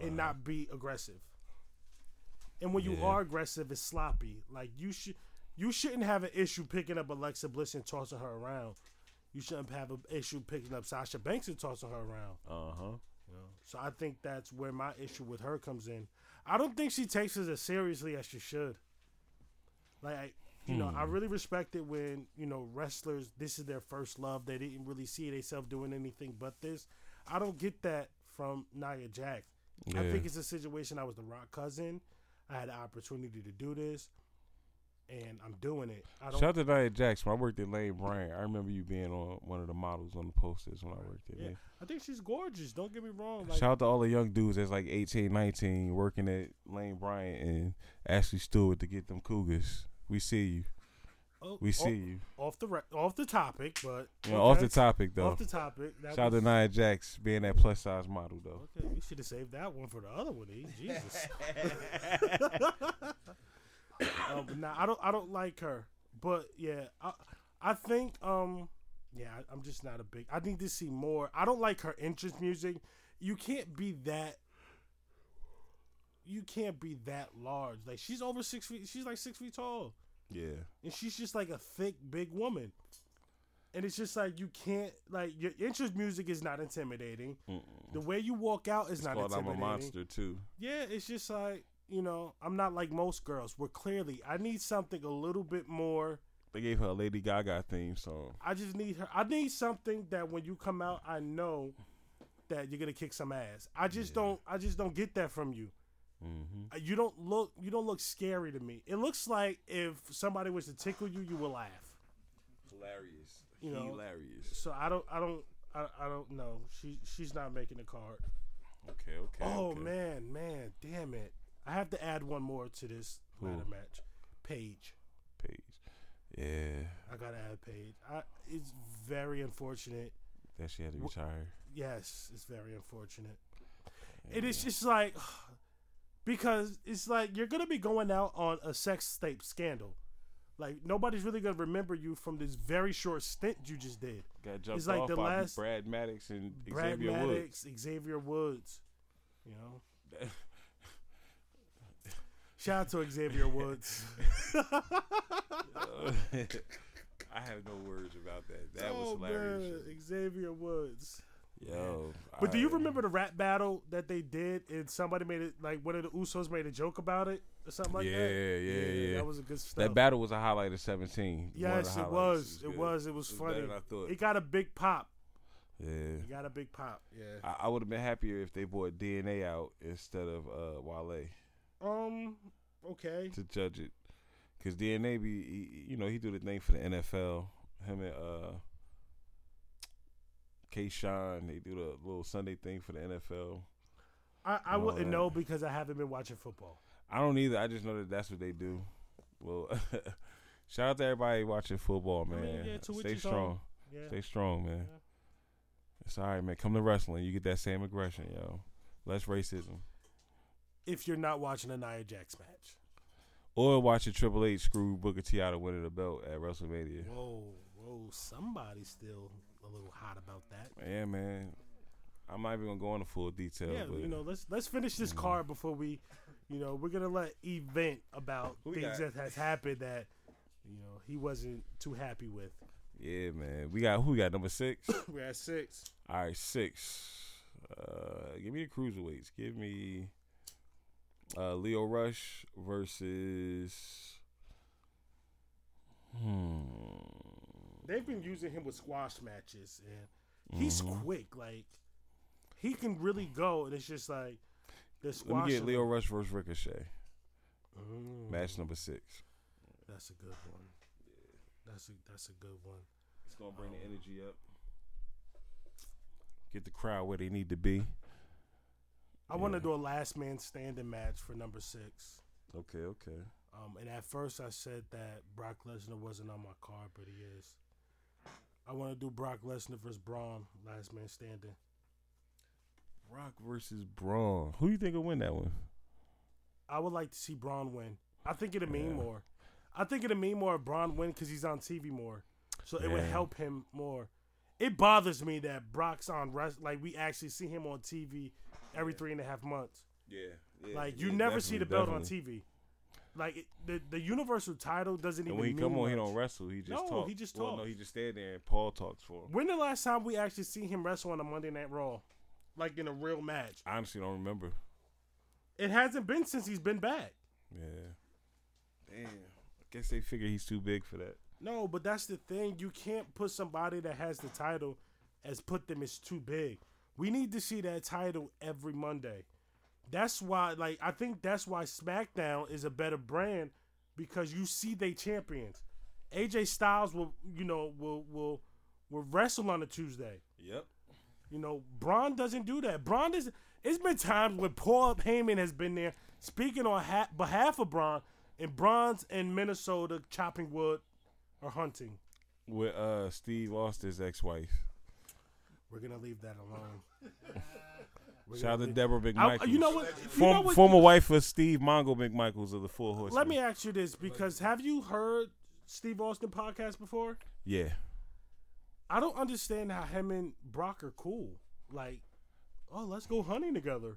and not be aggressive. And when you are aggressive, it's sloppy. Like you should. You shouldn't have an issue picking up Alexa Bliss and tossing her around. You shouldn't have an issue picking up Sasha Banks and tossing her around. Uh huh. So I think that's where my issue with her comes in. I don't think she takes it as seriously as she should. Like, I, you know, I hmm. really respect it when you know wrestlers. This is their first love. They didn't really see themselves doing anything but this. I don't get that from Nia Jax. I think it's a situation. I was the Rock cousin. I had the opportunity to do this. And I'm doing it. I don't. Shout out to Nia Jackson. When I worked at Lane Bryant. I remember you being on one of the models on the posters when I worked there. Yeah, I think she's gorgeous. Don't get me wrong. Like, Shout out to all the young dudes that's like 18, 19 working at Lane Bryant and Ashley Stewart to get them cougars. We see you. oh, We oh, see off, you. off the re- off the topic, but You know, off the topic though. Off the topic. That Shout out to Nia Jax being that plus size model though. Okay, we should have saved that one for the other one. E. Jesus. [laughs] [laughs] um, but nah, I don't. I don't like her. But yeah, I, I think. Um, yeah, I, I'm just not a big. I need to see more. I don't like her interest music. You can't be that. You can't be that large. Like she's over six feet. She's like six feet tall, Yeah. and she's just like a thick, big woman. And it's just like you can't like your interest music is not intimidating. The way you walk out is It's not called I'm a monster too. Yeah, it's just like you know, I'm not like most girls. We're clearly, I need something a little bit more. They gave her a Lady Gaga theme song. I just need her. I need something that when you come out, I know that you're gonna kick some ass. I just don't. I just don't get that from you. Mm-hmm. Uh, You don't look. You don't look scary to me. It looks like if somebody was to tickle you, you would laugh. Hilarious. You know, Hilarious. So I don't. I don't. I, I don't know. She she's not making the card. Okay, okay. Oh okay. man, man, damn it! I have to add one more to this Who? ladder match. Paige. Paige. Yeah. I gotta add Paige. I, it's very unfortunate. That she had to retire. Yes, it's very unfortunate. It is just like [sighs] because it's like you're gonna be going out on a sex tape scandal. Like nobody's really gonna remember you from this very short stint you just did. Got jumped It's like off the last- Brad Maddox and Brad Xavier Maddox, Xavier Woods. You know. [laughs] Shout out to Xavier Woods. [laughs] [laughs] I have no words about that. That oh was hilarious. man, Xavier Woods. Yo. But do you remember the rap battle that they did and somebody made it like one of the Usos made a joke about it or something like Yeah, that? yeah, yeah. Yeah. That was a good stuff. That battle was a highlight of 17. One of yes, the it was. It was. It was It funny. I. It got a big pop. yeah. It got a big pop. Yeah. I, I would have been happier if they brought DNA out instead of uh, Wale Um. Okay. to judge it, because DNA be he, you know he do the thing for the NFL. Him and uh, K. Sean they do the little Sunday thing for the NFL. I, I wouldn't that- know because I haven't been watching football. I don't either. I just know that that's what they do. Well, [laughs] shout out to everybody watching football, I man. mean, yeah, Stay strong. Yeah. Stay strong, man. Yeah. It's all right, man. Come to wrestling. You get that same aggression, yo. Less racism. If you're not watching a Nia Jax match. Or watching Triple H screw Booker T out of winning the belt at WrestleMania. Whoa, whoa! Somebody's still a little hot about that. Yeah, man. I'm not even gonna go into full detail, Yeah, but you know, let's let's finish this card before we, you know, we're gonna let event about we things got? that has happened that, you know, he wasn't too happy with. yeah, man. We got who we got number six. [coughs] We're at six. All right, six. Uh, give me the cruiserweights. Give me uh, Lio Rush versus. Hmm. They've been using him with squash matches, and he's Mm-hmm. quick. Like he can really go, and it's just like the Let squash. me get Lio Rush versus Ricochet. Mm, Match number six. That's a good one. That's a that's a good one. It's gonna bring the energy up. Get the crowd where they need to be. I want to do a last man standing match for number six. Okay, okay. Um, and at first I said that Brock Lesnar wasn't on my card, but he is. I want to do Brock Lesnar versus Braun, last man standing. Brock versus Braun. Who do you think will win that one? I would like to see Braun win. I think it'd mean Yeah. more. I think it'd mean more if Braun win because he's on TV more, so it would help him more. It bothers me that Brock's on rest. Like we actually see him on TV every three and a half months. Yeah, Like you never see the belt on TV. Like it, the the Universal title doesn't And even when he mean come on, he don't wrestle. He just No, talk. he just Well, no, he just stand there and Paul talks for him. When the last time we actually see him wrestle on a Monday Night Raw, like in a real match? I honestly don't remember. It hasn't been since he's been back. Yeah. Damn. I guess they figure he's too big for that. No, but that's the thing. You can't put somebody that has the title as put them as too big. We need to see that title every Monday. That's why, like, I think that's why SmackDown is a better brand because you see they champions. AJ Styles will, you know, will will will wrestle on a Tuesday. Yep. You know, Braun doesn't do that. Braun is. It's been times when Paul Heyman has been there speaking on ha- behalf of Braun, and Braun's in Minnesota chopping wood or hunting. With uh Steve Austin's ex-wife. We're gonna leave that alone. [laughs] We're Shout out gonna leave- Deborah I- you know what? You Form, know what? Former wife of Steve Mongo McMichaels of the Four Horsemen. Let me ask you this because have you heard Steve Austin podcast before? Yeah. I don't understand how him and Brock are cool. Like, oh, let's go hunting together.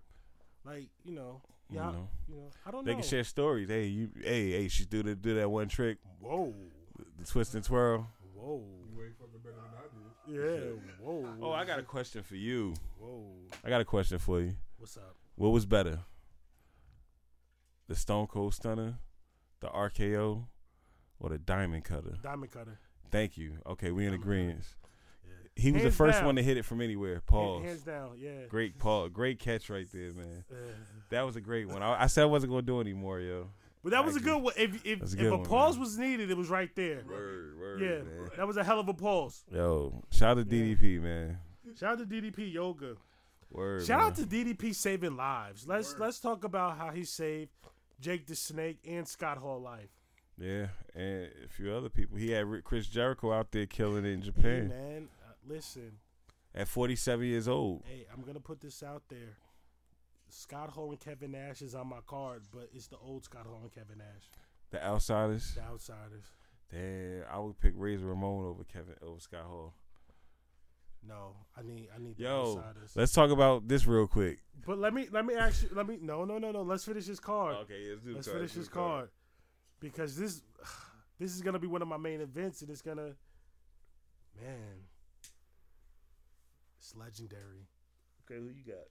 Like, you know, yeah, know. you know, I don't know. They know. can share stories. Hey, you hey, hey, she do the do that one trick, Whoa, the twist and twirl. whoa, You ain't fucking better than I did. Yeah, whoa. Oh, I got a question for you. Whoa, I got a question for you. what's up? What was better? The Stone Cold Stunner, the RKO, or the Diamond Cutter? Diamond cutter. Thank you. Okay, we in agreement. Yeah. He was Hands the first down. one to hit it from anywhere. Pause. Hands down, yeah. Great Paul, great catch right there, man. That was a great one. I, I said I wasn't gonna do it anymore, yo. But that was a good one. If if, That's a if a one, pause man. was needed, it was right there. Word, word, Yeah, man. that was a hell of a pause. Yo, shout out to Yeah. DDP, man. Shout out to DDP Yoga. Word. Shout man. out to DDP saving lives. Let's let's talk about how he saved Jake the Snake and Scott Hall life. Yeah, and a few other people. He had Chris Jericho out there killing it in Hey, Japan man, uh, listen. at 47 years old. Hey, I'm gonna put this out there. Scott Hall and Kevin Nash is on my card, but it's the old Scott Hall and Kevin Nash, The Outsiders. the outsiders. Damn, I would pick Razor Ramon over Kevin over Scott Hall. No, I need I need the Yo, outsiders. let's talk about this real quick. But let me let me ask you. Let me no no no no. Let's finish this card. Okay, let's do Let's finish this card because this [sighs] this is gonna be one of my main events, and it's gonna man, it's legendary. Okay, who you got?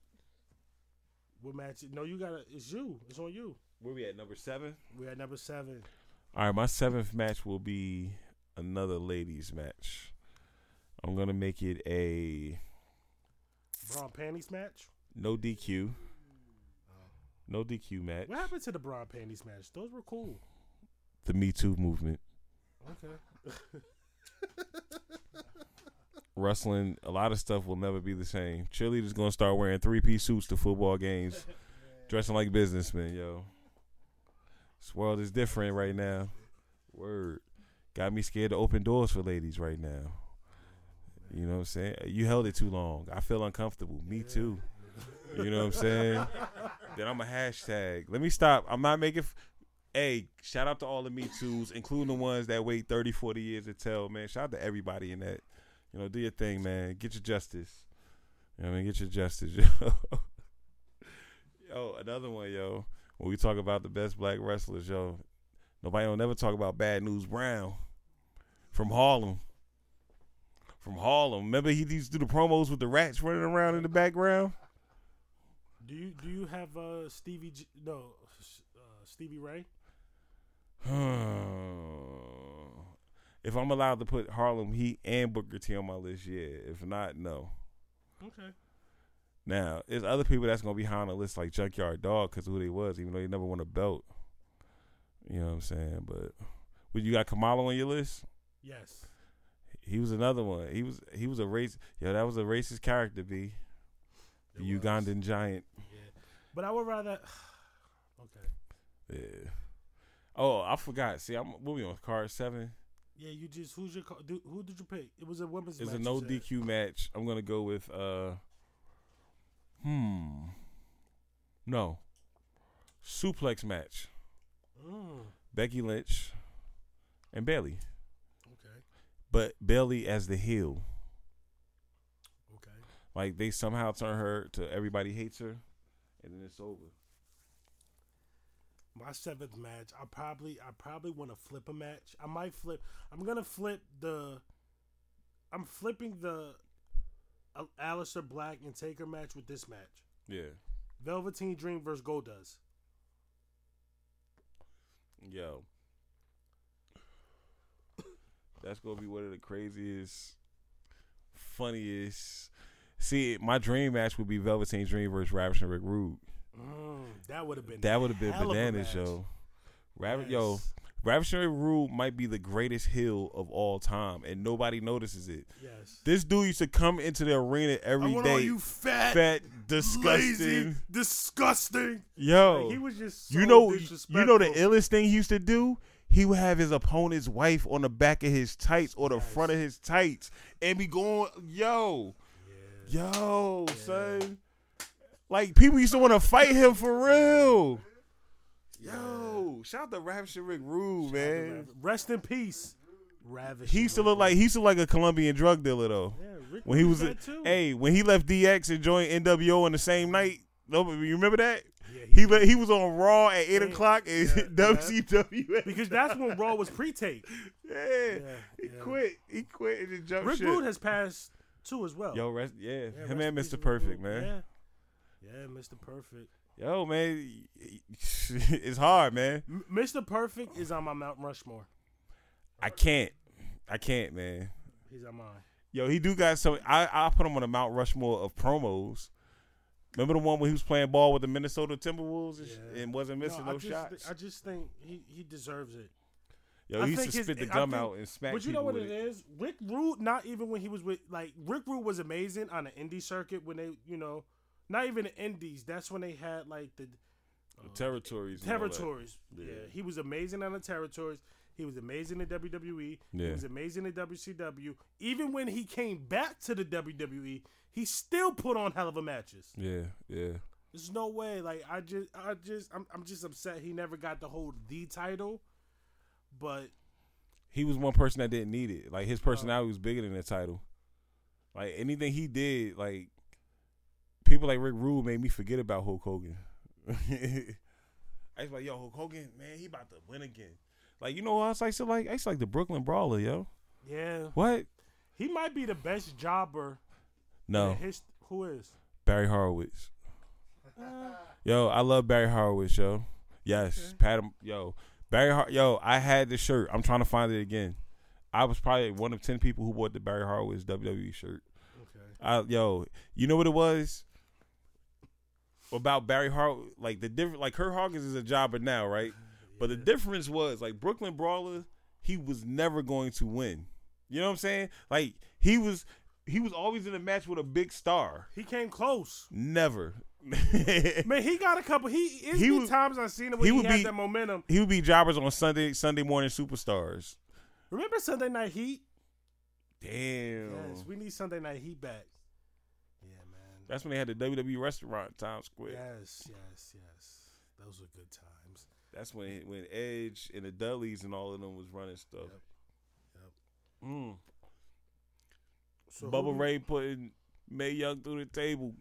What match? No, you gotta. It's you. It's on you. Where we at? Number seven. We're at number seven. All right, my seventh match will be another ladies match. I'm gonna make it a Braun panties match. no DQ, no DQ match. What happened to the Braun panties match? Those were cool. The Me Too movement. Okay. [laughs] Wrestling, a lot of stuff will never be the same. Cheerleaders gonna start wearing three piece suits to football games, [laughs] dressing like businessmen. Yo, this world is different right now. Word, got me scared to open doors for ladies right now. You know what I'm saying? You held it too long. I feel uncomfortable. Me too. You know what I'm saying? [laughs] then I'm a hashtag. Let me stop. I'm not making. F- hey, shout out to all the Me Too's, including the ones that wait 30, 40 years to tell, man. Shout out to everybody in that. You know, do your thing, man. Get your justice. You know what I mean? Get your justice, [laughs] yo. yo, another one, yo. When we talk about the best black wrestlers, yo, nobody will never talk about Bad News Brown from Harlem. From Harlem. Remember he used to do the promos with the rats running around in the background? Do you do you have uh Stevie G, no uh, Stevie Ray? [sighs] if I'm allowed to put Harlem Heat and Booker T on my list, yeah. If not, no. Okay. Now, there's other people that's gonna be high on the list like Junkyard Dog because who they was, even though they never won a belt. You know what I'm saying? But, but you got Kamala on your list. Yes. He was another one. He was he was a race. Yeah, that was a racist character. B. The It was. Ugandan giant. Yeah. But I would rather. [sighs] okay. Yeah. Oh, I forgot. See, I'm what we on card seven. Yeah, you just who's your do, who did you pick? It was a women's match. It's match. a no. DQ match. I'm gonna go with uh hmm. No. Suplex match. Mm, Becky Lynch and Bayley. okay. But Bayley as the heel. Okay. Like they somehow turn her to everybody hates her and then it's over. My seventh match, I probably I probably want to flip a match. I might flip. I'm gonna flip the. I'm flipping the. Al- Aleister Black and Taker match with this match. Yeah. Velveteen Dream versus Goldust. Yo. That's gonna be one of the craziest, funniest. See, my dream match would be Velveteen Dream versus Ravishing Rick Rude. Mm, that would have been. That would have been hell of a bananas, yo. Yo, Yes. Ravishing Rude might be the greatest heel of all time, and nobody notices it. Yes. This dude used to come into the arena every all you fat, fat, lazy, disgusting. disgusting. Yo, Like, he was just so you know, you know the illest thing he used to do. He would have his opponent's wife on the back of his tights or the front of his tights, and be going, "Yo, yo, son." Like people used to want to fight him for real. Yo, shout out to Ravishing Rick Rude, man. Rest in peace, Ravish. He used to look like he used to look like a Colombian drug dealer though. yeah, Rick When he was, that too. hey, when he left DX and joined NWO on the same night. Nobody, you remember that? Yeah, He le- he was on Raw at eight Yeah, o'clock and yeah, [laughs] WCW. because that's when Raw was pre-tape. [laughs] yeah, Yeah, he yeah. quit. He quit and just jumped Rick ship. Rude has passed too as well. Yo, rest, yeah, Yeah, him rest and Mr. Perfect, Rude. man. Yeah, Mr. Perfect. Yo, man, [laughs] it's hard, man. M- Mr. Perfect is on my Mount Rushmore. I can't, I can't, man. He's on mine. Yo, he do got so I I put him on a Mount Rushmore of promos. Remember the one when he was playing ball with the Minnesota Timberwolves and, Yeah. and wasn't missing I no just, shots? I just think he, he deserves it. Yo, I he used to his- spit the gum think- out and smack But you know what it is? Rick Rude, not even when he was with like Rick Rude was amazing on the indie circuit when they, you know, not even the indies. That's when they had like the The territories. and all that. territories. Yeah. Yeah. he was amazing on the territories. He was amazing in WWE. He was amazing in WCW. Even when he came back to the WWE, he still put on hell of a matches. Yeah, yeah. There's no way. Like I just, I just, I'm, I'm just upset he never got to hold the title. But He was one person that didn't need it. Like his personality was bigger than the title. Like anything he did, like people like Rick Rude made me forget about Hulk Hogan. [laughs] I was like, yo, Hulk Hogan, man, he about to win again. Like, you know what else I used to like? I used to like the Brooklyn Brawler, yo. yeah, What? he might be the best jobber. No, his, who is? Barry Horowitz. [laughs] Yo, I love Barry Horowitz, yo. Yes, pat him, yo. Barry, Har- yo, I had the shirt. I'm trying to find it again. I was probably one of ten people who bought the Barry Horowitz WWE shirt. Okay. I, yo, you know what it was about Barry Hart? Like the different, like Kurt Hawkins is a jobber now, right? But the difference was like Brooklyn Brawler, he was never going to win. You know what I'm saying? Like he was, he was always in a match with a big star. He came close. Never. [laughs] Man, he got a couple. He it's He would- times I've seen him when he he, would had be- that momentum. he would be jobbers on Sunday Sunday morning superstars. Remember Sunday Night Heat? Damn. Yes, we need Sunday Night Heat back. That's when they had the WWE restaurant Times Square. Yes, yes, yes. Those were good times. That's when when Edge and the Dudleys and all of them was running stuff. Yep. Mm. So Bubba who- Ray putting Mae Young through the table.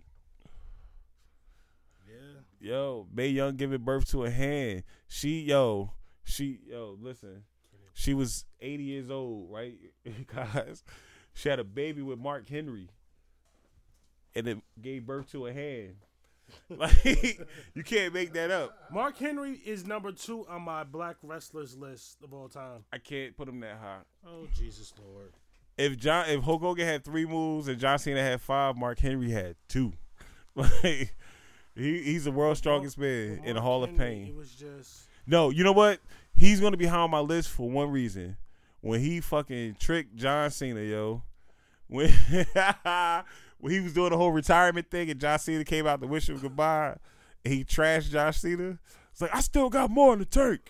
Yeah. Yo, Mae Young giving birth to a hand. She yo, she yo, listen. She was 80 years old, right? [laughs] Guys. She had a baby with Mark Henry. And it gave birth to a hand. [laughs] Like [laughs] you can't make that up. Mark Henry is number two on my black wrestlers list of all time. I can't put him that high. Oh Jesus Lord. If John if Hulk Hogan had three moves and John Cena had five, Mark Henry had two. [laughs] Like he, he's the world's strongest man in the Mark Hall of Henry, Pain. It was just No, you know what? He's gonna be high on my list for one reason. When he fucking tricked John Cena, yo. When when he was doing the whole retirement thing and John Cena came out to wish him goodbye, and he trashed John Cena. It's like I still got more in the tank.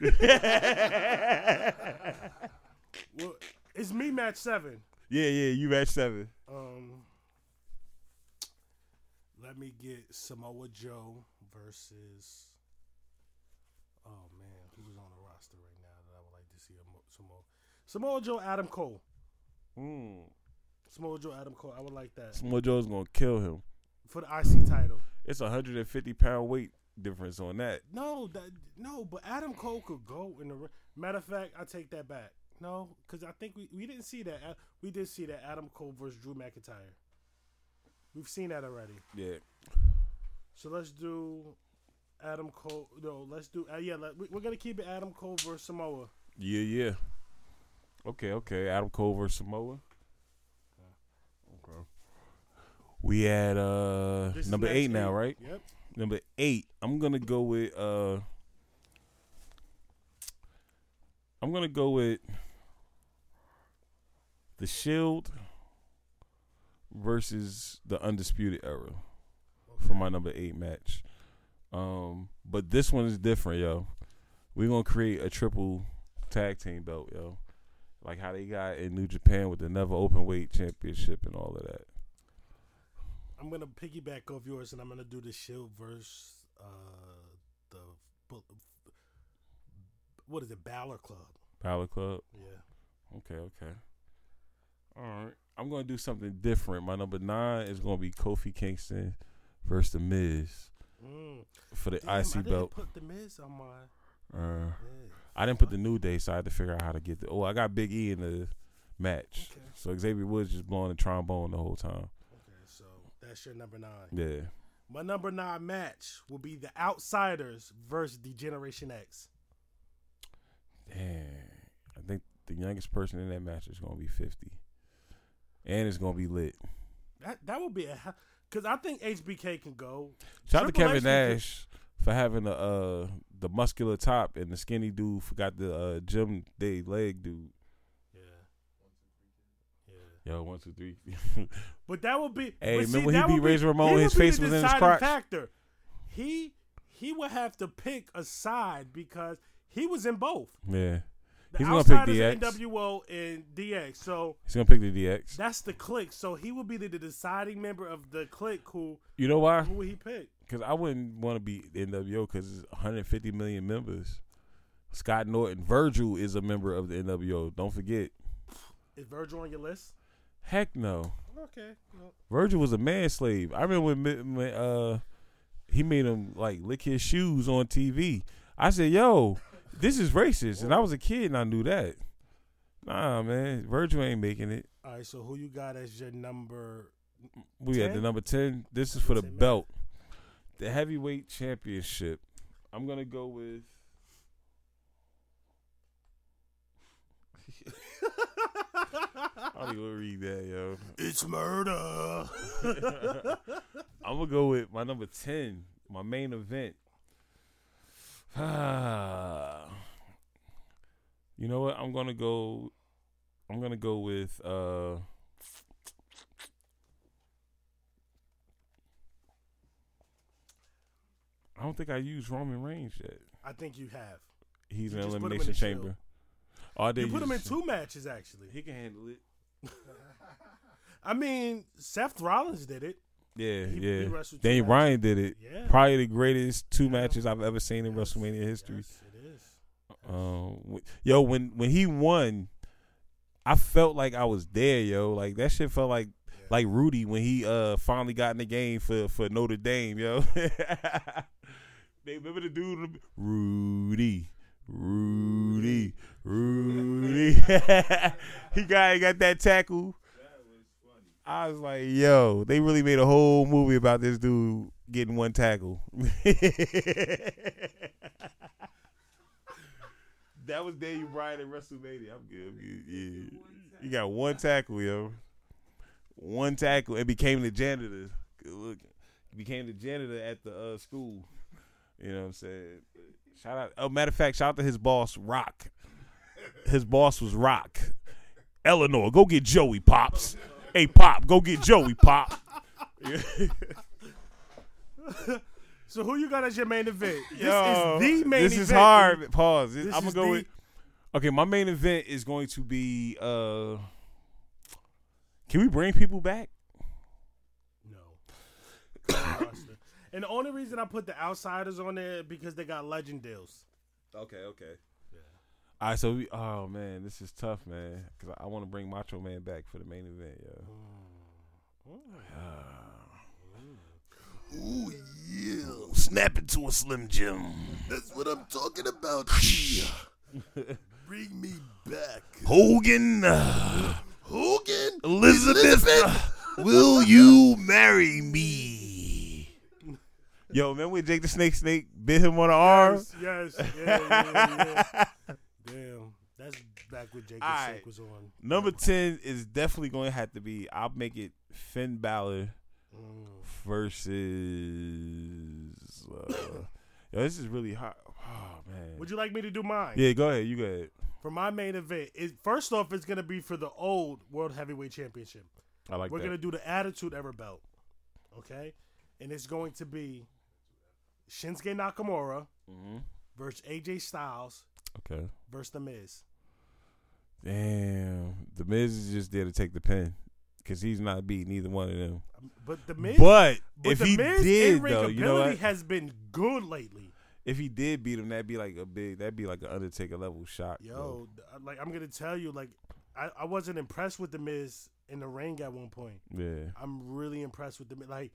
[laughs] well, it's me match seven. yeah, yeah, you match seven. Um, let me get Samoa Joe versus. Oh man, who's on the roster right now that I would like to see Samoa Samoa Joe Adam Cole. Mm. Samoa Joe Adam Cole. I would like that Samoa Joe's gonna kill him. for the IC title. It's a hundred and fifty pound weight difference on that. No, that, no, but Adam Cole could go in the. Matter of fact, I take that back. No, because I think we, we didn't see that. Uh, We did see that Adam Cole versus Drew McIntyre. We've seen that already. Yeah. So let's do Adam Cole. No, let's do. Uh, yeah, let, we, we're gonna keep it Adam Cole versus Samoa. Yeah, yeah. Okay, okay. Adam Cole versus Samoa. Okay. We at uh This number eight now, right? Yep. Number eight. I'm gonna go with uh I'm gonna go with the Shield versus the Undisputed Era for my number eight match. Um, but this one is different, yo. We're gonna create a triple tag team belt, yo. Like how they got in New Japan with the Never Open Weight Championship and all of that. I'm gonna piggyback off yours, and I'm gonna do the Shield versus uh, the what is it, Balor Club? Power Club. Yeah. Okay, okay. All right. I'm gonna do something different. My number nine is gonna be Kofi Kingston versus the Miz Mm. for the Damn, I IC didn't belt. put the Miz on my. Uh, Yeah. I didn't put the New Day, so I had to figure out how to get the. Oh, I got Big E in the match, Okay. so Xavier Woods just blowing the trombone the whole time. That's your number nine. Yeah. My number nine match will be the Outsiders versus the Generation X. Damn. I think the youngest person in that match is gonna be 50, and it's gonna be lit. That that would be a because I think HBK can go. Shout out to Kevin H Nash for having the uh the muscular top and the skinny dude forgot the uh gym day leg dude. Yo, one, two, three. [laughs] But that would be. Hey, see, remember when he beat Razor Ramon, his face was in his crotch? Factor. He he would have to pick a side because he was in both. yeah. The He's gonna pick DX. NWO, and DX. So He's gonna pick the DX. that's the clique. So he would be the, the deciding member of the clique. Who You know why? who would he pick? Because I wouldn't want to be NWO because it's 150 million members. Scott Norton, Virgil is a member of the NWO. Don't forget. Is Virgil on your list? Heck no. Okay. Well, Virgil was a man slave. I remember when, when uh he made him like lick his shoes on TV. I said, "Yo, this is racist," and I was a kid and I knew that. Nah, man, Virgil ain't making it. all right. So who you got as your number? We at the number ten. This is for the belt, the heavyweight championship. I'm gonna go with. I don't read that, yo. It's murder. [laughs] I'm gonna go with my number ten, my main event. [sighs] you know what? I'm gonna go. I'm gonna go with. uh I don't think I used Roman Reigns yet. I think you have. He's You in just in elimination the Shield. chamber. Oh, I did You put him in use- two matches actually. He can handle it. [laughs] I mean, Seth Rollins did it. Yeah, He- yeah. he Daniel. Bryan did it. Yeah. Probably the greatest two Yeah. matches I've ever seen in Yes, WrestleMania history. Yes, it is. Um, yo, when when he won, I felt like I was there, yo. Like that shit felt like Yeah. like Rudy when he uh finally got in the game for for Notre Dame, yo. [laughs] they remember the dude, Rudy, Rudy, Rudy. [laughs] [laughs] he got he got that tackle. I was like, yo, they really made a whole movie about this dude getting one tackle. [laughs] That was Daniel Bryan at WrestleMania. I'm good. I'm good. Yeah. You got one tackle, yo. One tackle and became the janitor. Good looking. Became the janitor at the uh, school. You know what I'm saying? Shout out. Oh, matter of fact, shout out to his boss, Rock. His boss was Rock. Eleanor, go get Joey, Pops. Hey, Pop, go get Joey, Pop. So who you got as your main event? Yo, this is the main This event. is hard. Pause. This I'm gonna go the- with. Okay, my main event is going to be. uh Can we bring people back? No. And the only reason I put the outsiders on there because they got legend deals. Okay, okay. Yeah. All right, so we. Oh man, this is tough, man. Because I, want to bring Macho Man back for the main event, yo. Ooh, yeah. Snap into a Slim Jim. That's what I'm talking about. [laughs] Bring me back. Hogan. Hogan? Elizabeth, will you marry me? Yo, remember when Jake the Snake Snake bit him on the arm? Yes, yes, yeah, yeah, yeah. [laughs] Damn, that's back when Jake the. Snake was on. Number ten is definitely going to have to be. I'll make it Finn Balor Mm. versus. Uh, yo, this is really hot. Oh man. Would you like me to do mine? Yeah, go ahead. You go ahead. for my main event, it, first off, it's gonna be for the old World Heavyweight Championship. I like that. We're that. gonna do the Attitude Era belt, okay? And it's going to be Shinsuke Nakamura hmm versus AJ Styles Okay. versus The Miz. Damn, the Miz is just there to take the pin because he's not beating either one of them. Um, But The Miz, But, but if the he Miz did though, you know what? has been good lately. if he did beat him, that'd be like a big, that'd be like an Undertaker level shock. Yo, though. like I'm gonna tell you, like I, I wasn't impressed with The Miz in the ring at one point. yeah. I'm really impressed with the Miz. Like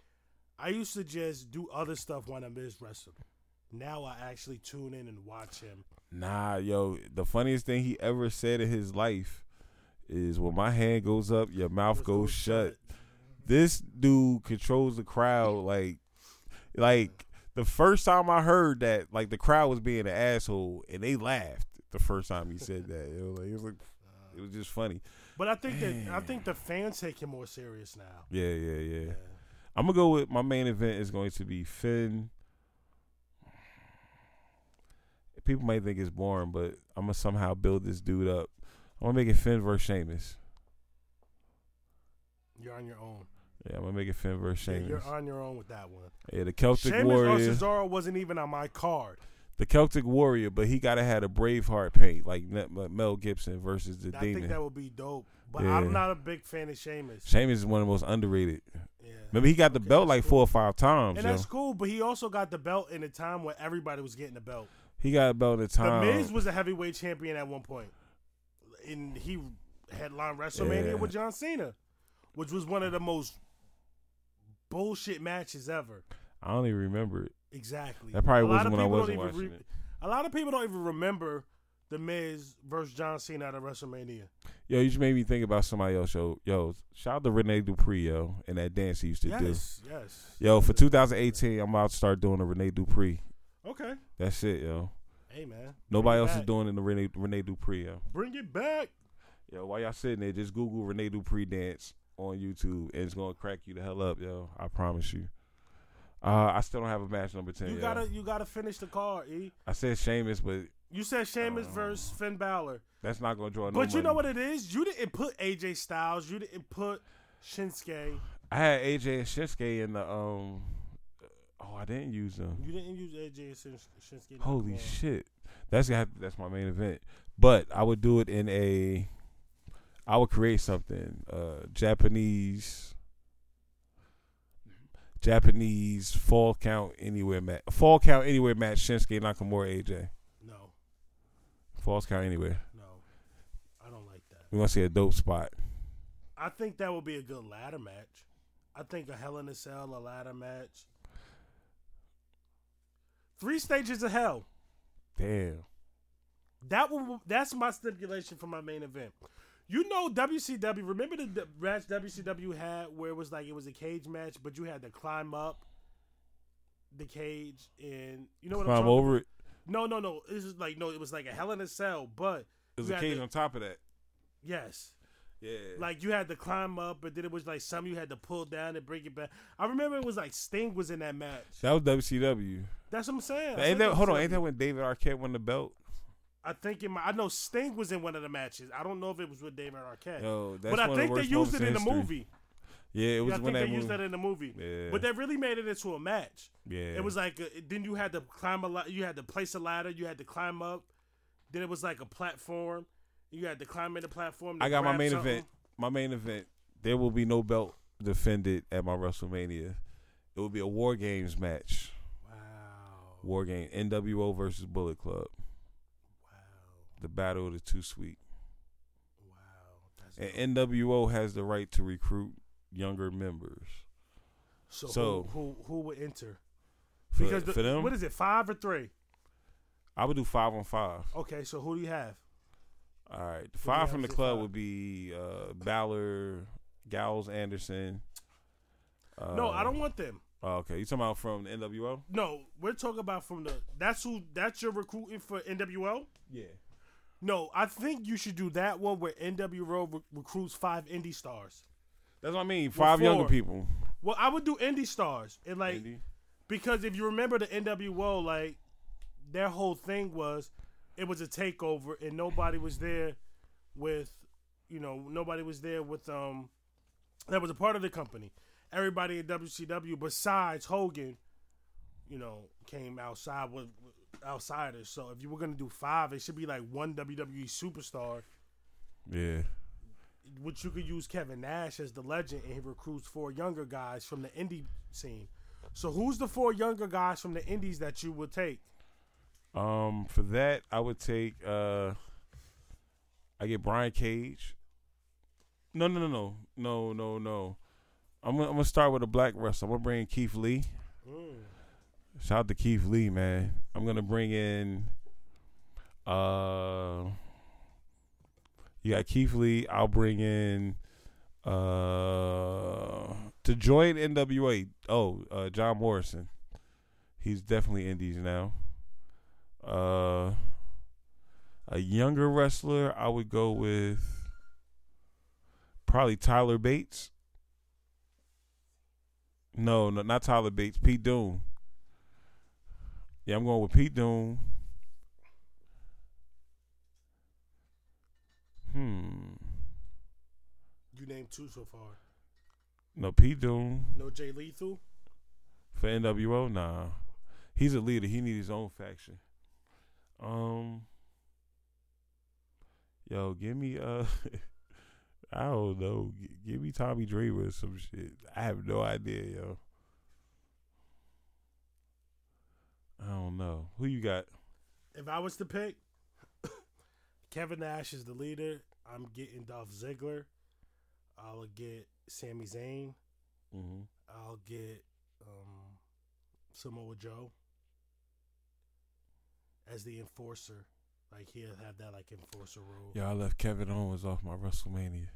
I used to just do other stuff when I Miz wrestling. Now I actually tune in and watch him. Nah, yo, the funniest thing he ever said in his life is when my hand goes up, your mouth goes shut. This dude controls the crowd like like the first time I heard that, like the crowd was being an asshole and they laughed the first time he said that. It was like it was, like, it was just funny. But I think that I think the fans take him more serious now. Yeah, yeah, yeah. I'm gonna go with my main event is going to be Finn. People might think it's boring, but I'm gonna somehow build this dude up. I'm gonna make it Finn versus Sheamus. You're on your own. Yeah, I'm gonna make it Finn versus Yeah, Sheamus. you're on your own with that one. Yeah, the Celtic Sheamus or Warrior, Cesaro wasn't even on my card. the Celtic Warrior, but he gotta have a Braveheart paint like Mel Gibson versus the I think that would be dope. But Yeah. I'm not a big fan of Sheamus. Sheamus is one of the most underrated. Yeah. Remember, he got the Okay, belt like cool. four or five times. And yo. that's cool, but he also got the belt in a time where everybody was getting the belt. He got a belt at the time. The Miz was a heavyweight champion at one point, and he headlined WrestleMania Yeah. with John Cena, which was one of the most bullshit matches ever. I don't even remember it. Exactly. That probably A wasn't of when I wasn't watching re- it. A lot of people don't even remember the Miz versus John Cena at WrestleMania. Yo, you just made me think about somebody else. Yo, yo, shout out to Rene Dupree, yo, and that dance he used to do. Yes, yes. Yo, for 2018, I'm about to start doing a Rene Dupree. Okay. That's it, yo. Hey man. Nobody else is doing it the Rene, Rene Dupree, yo. Bring it back. Yo, while y'all sitting there, just Google Rene Dupree dance on YouTube, and it's gonna crack you the hell up, yo. I promise you. Uh, I still don't have a match number ten. You yo. gotta you gotta finish the card, E. I said Sheamus, but You said Sheamus Oh. versus Finn Balor. that's not gonna draw no But you know what it is? You didn't put AJ Styles. You didn't put Shinsuke. I had AJ and Shinsuke in the um. Oh, I didn't use them. You didn't use AJ and Shins- Shinsuke. Holy Nakamura. shit. That's that's my main event. But I would do it in a I would create something. Uh Japanese Japanese fall count anywhere match fall count anywhere match Shinsuke Nakamura AJ. Falls count anywhere. no, I don't like that. We want to see a dope spot. I think that would be a good ladder match. I think a Hell in a Cell, a ladder match. Three stages of hell. Damn. That will. That's my stipulation for my main event. You know WCW. Remember the match WCW had where it was like it was a cage match, but you had to climb up the cage and you know what I'm Climb talking over it. No, no, no. This is like no. It was like a Hell in a Cell, but There's you a cage to- on top of that. yes, Yeah. like you had to climb up, but then it was like some you had to pull down and bring it back. I remember it was like Sting was in that match. that was WCW. That's what I'm saying. Ain't that, hold on, ain't that when David Arquette won the belt? I think it might, I know Sting was in one of the matches. I don't know if it was with David Arquette. Yo, that's but I one of the think they used it in the movie. Yeah, it was I when think they movie. used that in the movie. Yeah. But they really made it into a match. yeah. It was like uh then you had to climb a la- you had to place a ladder, you had to climb up. Then it was like a platform. You had to climb in the platform. I got my main something. event. My main event. There will be no belt defended at my WrestleMania. It will be a War Games match. Wow. War Game NWO versus Bullet Club. Wow. The battle of the two sweet. Wow. That's And NWO has the right to recruit younger members. so, so- who, who who would enter? For, Because the, for them, what is it? Five or three? I would do five on five. Okay, so who do you have? All right, you five from the club five? would be uh, Balor, Gallows, Anderson. Uh, no, I don't want them. Oh, okay, you talking about from the NWO? No, we're talking about from the. That's who. That's your recruiting for NWO. Yeah. No, I think you should do that one where NWO re- recruits five indie stars. That's what I mean. Five younger people. Well, I would do indie stars and like Indy. because if you remember the NWO, like their whole thing was it was a takeover and nobody was there with you know nobody was there with um that was a part of the company everybody in WCW besides Hogan you know came outside with, with outsiders so if you were going to do five it should be like one WWE superstar Yeah. Which you could use Kevin Nash as the legend and he recruits four younger guys from the indie scene so who's the four younger guys from the indies that you would take Um, for that, I would take. uh I get Brian Cage. No, no, no, no, no, no, no. I'm gonna, I'm gonna start with a black wrestler. I'm gonna bring in Keith Lee. Shout out to Keith Lee, man. I'm gonna bring in. Uh, you got Keith Lee. I'll bring in. Uh, to join NWA. Oh, uh, John Morrison. He's definitely Indies now. Uh, a younger wrestler, I would go with probably Tyler Bates. No, no, not Tyler Bates. Pete Dunne. Yeah, I'm going with Pete Dunne. Hmm. you named two so far No, Pete Dunne no Jay Lethal for NWO. Nah, he's a leader. He needs his own faction. Um. Yo, give me uh, [laughs] I don't know. G- give me Tommy Dreamer or some shit. I have no idea, yo. I don't know. Who you got? If I was to pick, Kevin Nash is the leader. I'm getting Dolph Ziggler. I'll get Sami Zayn. Mm-hmm. I'll get um, Samoa Joe as the enforcer. Like he'll have that like enforcer role. Yeah, I left Kevin Owens off my WrestleMania.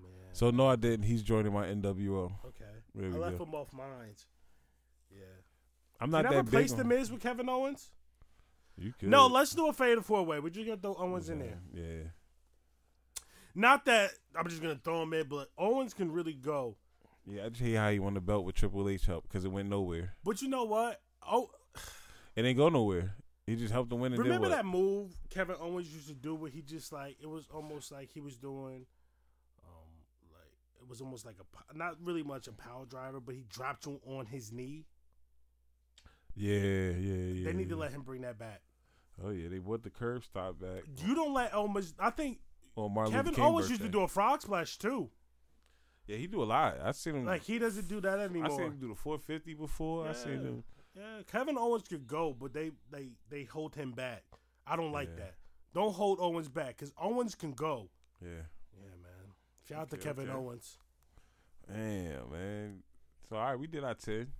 Man. So no, I didn't. He's joining my NWO. okay, There I left go. him off mine. Yeah. I'm not Can not I that replace big. the Miz with Kevin Owens? You could. No, let's do a fatal four way. We're just gonna throw Owens in there. Yeah. Not that I'm just gonna throw him in, but Owens can really go. Yeah, I just hate how he won the belt with Triple H help because it went nowhere. But you know what? Oh, It didn't go nowhere. He just helped him win and remember that move Kevin Owens used to do where he just like it was almost like he was doing, um, like it was almost like a not really much a power driver, but he dropped him on his knee. Yeah, yeah, yeah. they need to let him bring that back. Oh yeah, they put the curb stomp back. You don't let Owens. I think On Martin Kevin Owens used to do a frog splash too. Yeah, he do a lot. I seen him. Like he doesn't do that anymore. I seen him do the 450 before. I seen him. Yeah, Kevin Owens could go, but they they they hold him back. I don't like Yeah. that. Don't hold Owens back because Owens can go. Yeah. Yeah, man. Shout out to Kevin okay. Owens. Damn, man. So all right, we did our ten.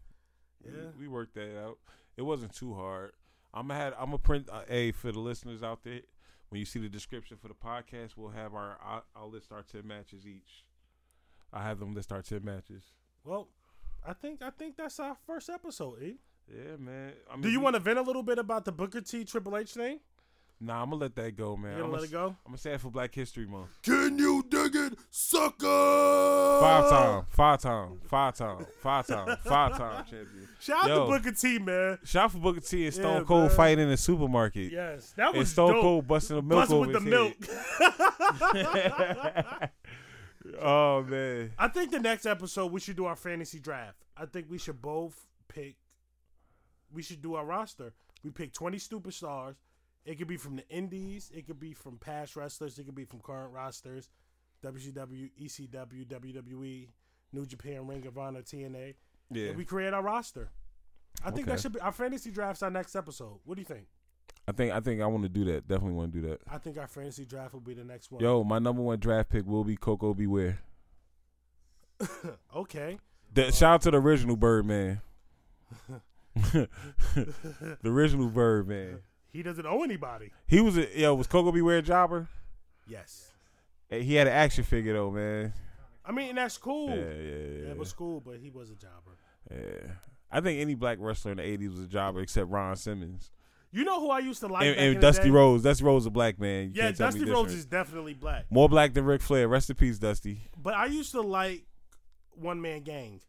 We- Yeah. we, worked that out. It wasn't too hard. I'm gonna have, I'm gonna print uh, a for the listeners out there. When you see the description for the podcast, we'll have our I'll, I'll list our ten matches each. I have them list our ten matches. Well, I think I think that's our first episode. E. Yeah, man. I mean, Do you want to vent a little bit about the Booker T Triple H thing? Nah, I'm gonna let that go, man. You gonna I'm let gonna, it go? I'm gonna say it for Black History Month. Can you dig it, sucker? Five time, five time, five time, five time, five time champion. Shout out to Booker T, man. Shout out for Booker T and Stone Yeah, Cold man. fighting in the supermarket. Yes, that was And Stone dope. Cold busting the milk Busting over with the his milk. [laughs] oh man. I think the next episode we should do our fantasy draft. I think we should both pick. We should do our roster. We pick twenty superstars. It could be from the Indies. It could be from past wrestlers. It could be from current rosters. WCW, ECW, WWE, New Japan, Ring of Honor, TNA. Yeah. And we create our roster. I think that should be our fantasy draft's our next episode. What do you think? I think I think I want to do that. Definitely want to do that. I think our fantasy draft will be the next one. Yo, my number one draft pick will be Koko B. Ware. [laughs] Okay. The, shout out to the original Birdman. [laughs] [laughs] the original Birdman. He doesn't owe anybody. He was a yo. Was Koko B. Ware a jobber? Yes. Hey, He had an action figure though, man. I mean, that's cool. Yeah, yeah, yeah. Yeah, it was cool, but he was a jobber. Yeah. I think any black wrestler in the '80s was a jobber except Ron Simmons You know who I used to like and, back in and the Dusty day? Rose. Dusty Rhodes a black man. You Yeah, can't tell me Dusty Rhodes different. is definitely black. more black than Ric Flair. Rest in peace, Dusty. But I used to like One Man Gang.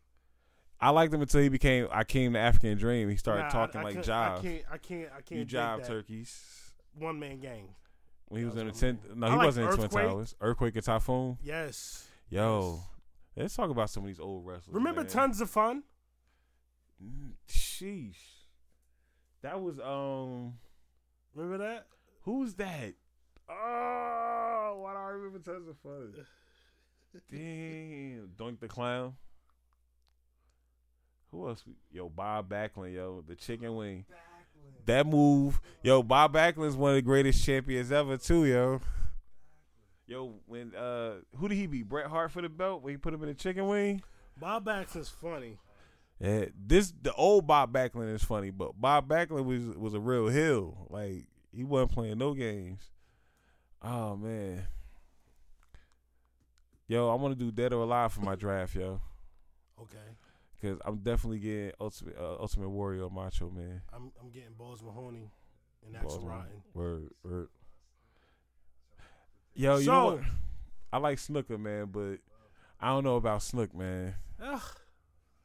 I liked him until he became. I came to African Dream. He started Nah, talking I like can't- jive. I can't. I can't. I can't. you jive turkeys. one man gang. When he was That in the was tenth, no, I he like wasn't in Twin Earthquake. Towers. Earthquake and Typhoon. Yes. Yo, Yes. let's talk about some of these old wrestlers. Remember man. Tons of Fun? Mm, Sheesh, that was um, Remember that? who's that? Oh, why do I remember Tons of Fun? Damn, Doink the Clown. Who else? Yo, Bob Backlund, yo, the chicken wing. That move, yo, Bob Backlund's one of the greatest champions ever, too, yo. Yo, when uh, who did he beat? Bret Hart for the belt when he put him in the chicken wing. Bob Baxter's funny. Yeah, this the old Bob Backlund is funny, but Bob Backlund was was a real hill. Like he wasn't playing no games. Oh man, yo, I want to do Dead or Alive for my draft, yo, Okay. Because I'm definitely getting Ultimate uh, Ultimate Warrior Macho Man. I'm I'm getting Balls Mahoney and Axl Rotten. Word, word. Yo, you know what? I like Snuka, man, but I don't know about Snook, man. Ugh,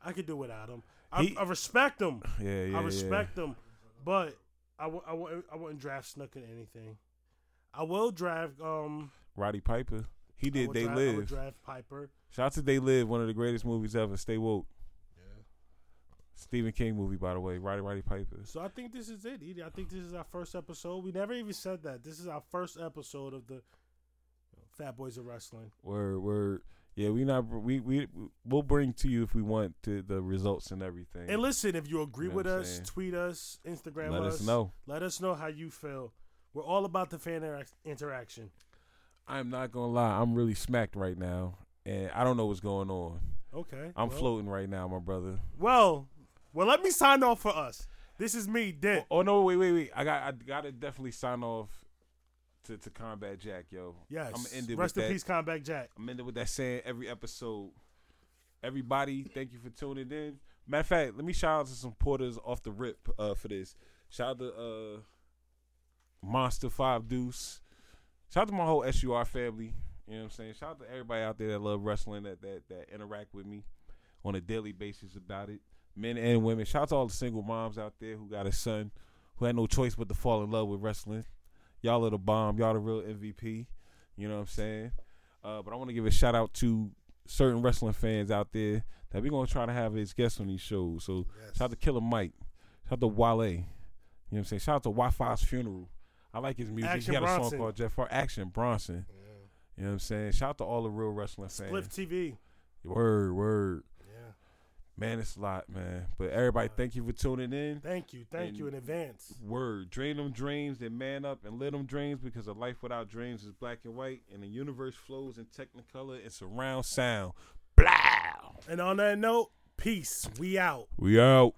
I could do without him. I, He- I respect him. [laughs] Yeah, yeah, I respect him, but I w- I, w- I wouldn't draft Snook in anything. I will draft um. Roddy Piper. He did. They draft, live. draft Piper. Shout out to They Live, one of the greatest movies ever. Stay woke. Stephen King movie, by the way. Roddy Roddy Piper. So I think this is it. Edie. I think this is our first episode. We never even said that. This is our first episode of the Fat Boys of Wrestling. Word, word. Yeah, we not we we we'll bring to you if we want to the results and everything. And listen, if you agree You know with us, saying? tweet us, Instagram Let us. us know. Let us know how you feel. We're all about the fan interac- interaction. I'm not gonna lie, I'm really smacked right now, and I don't know what's going on. Okay. I'm well, floating right now, my brother. Well, well, let me sign off for us. This is me, Dent. Oh no, wait, wait, wait. I got I gotta definitely sign off to, to Combat Jack, yo. Yes. I'm gonna end it Rest with in that. peace, Combat Jack. I'm ending with that saying every episode. Everybody, thank you for tuning in. Matter of fact, let me shout out to some porters off the rip uh, for this. Shout out to uh, Monster Five Deuce. Shout out to my whole SUR family. You know what I'm saying? Shout out to everybody out there that love wrestling, that that that interact with me on a daily basis about it. Men and women. Shout out to all the single moms out there who got a son who had no choice but to fall in love with wrestling. Y'all are the bomb. Y'all the real MVP. You know what I'm saying? Uh, but I want to give a shout out to certain wrestling fans out there that we're gonna try to have as guests on these shows. So shout out to Killer Mike, shout out to Wale. You know what I'm saying? Shout out to Wifisfuneral. I like his music. Action he got a song called Jeff Hart. Action Bronson. You know what I'm saying? Shout out to all the real wrestling fans. Spliff TV. Word, word. Man, it's a lot, man. But everybody, thank you for tuning in. Thank you. Thank you in advance. Word. Dream them dreams then man up and live them dreams because a life without dreams is black and white and the universe flows in technicolor and surround sound. Blah. And on that note, peace. We out. We out.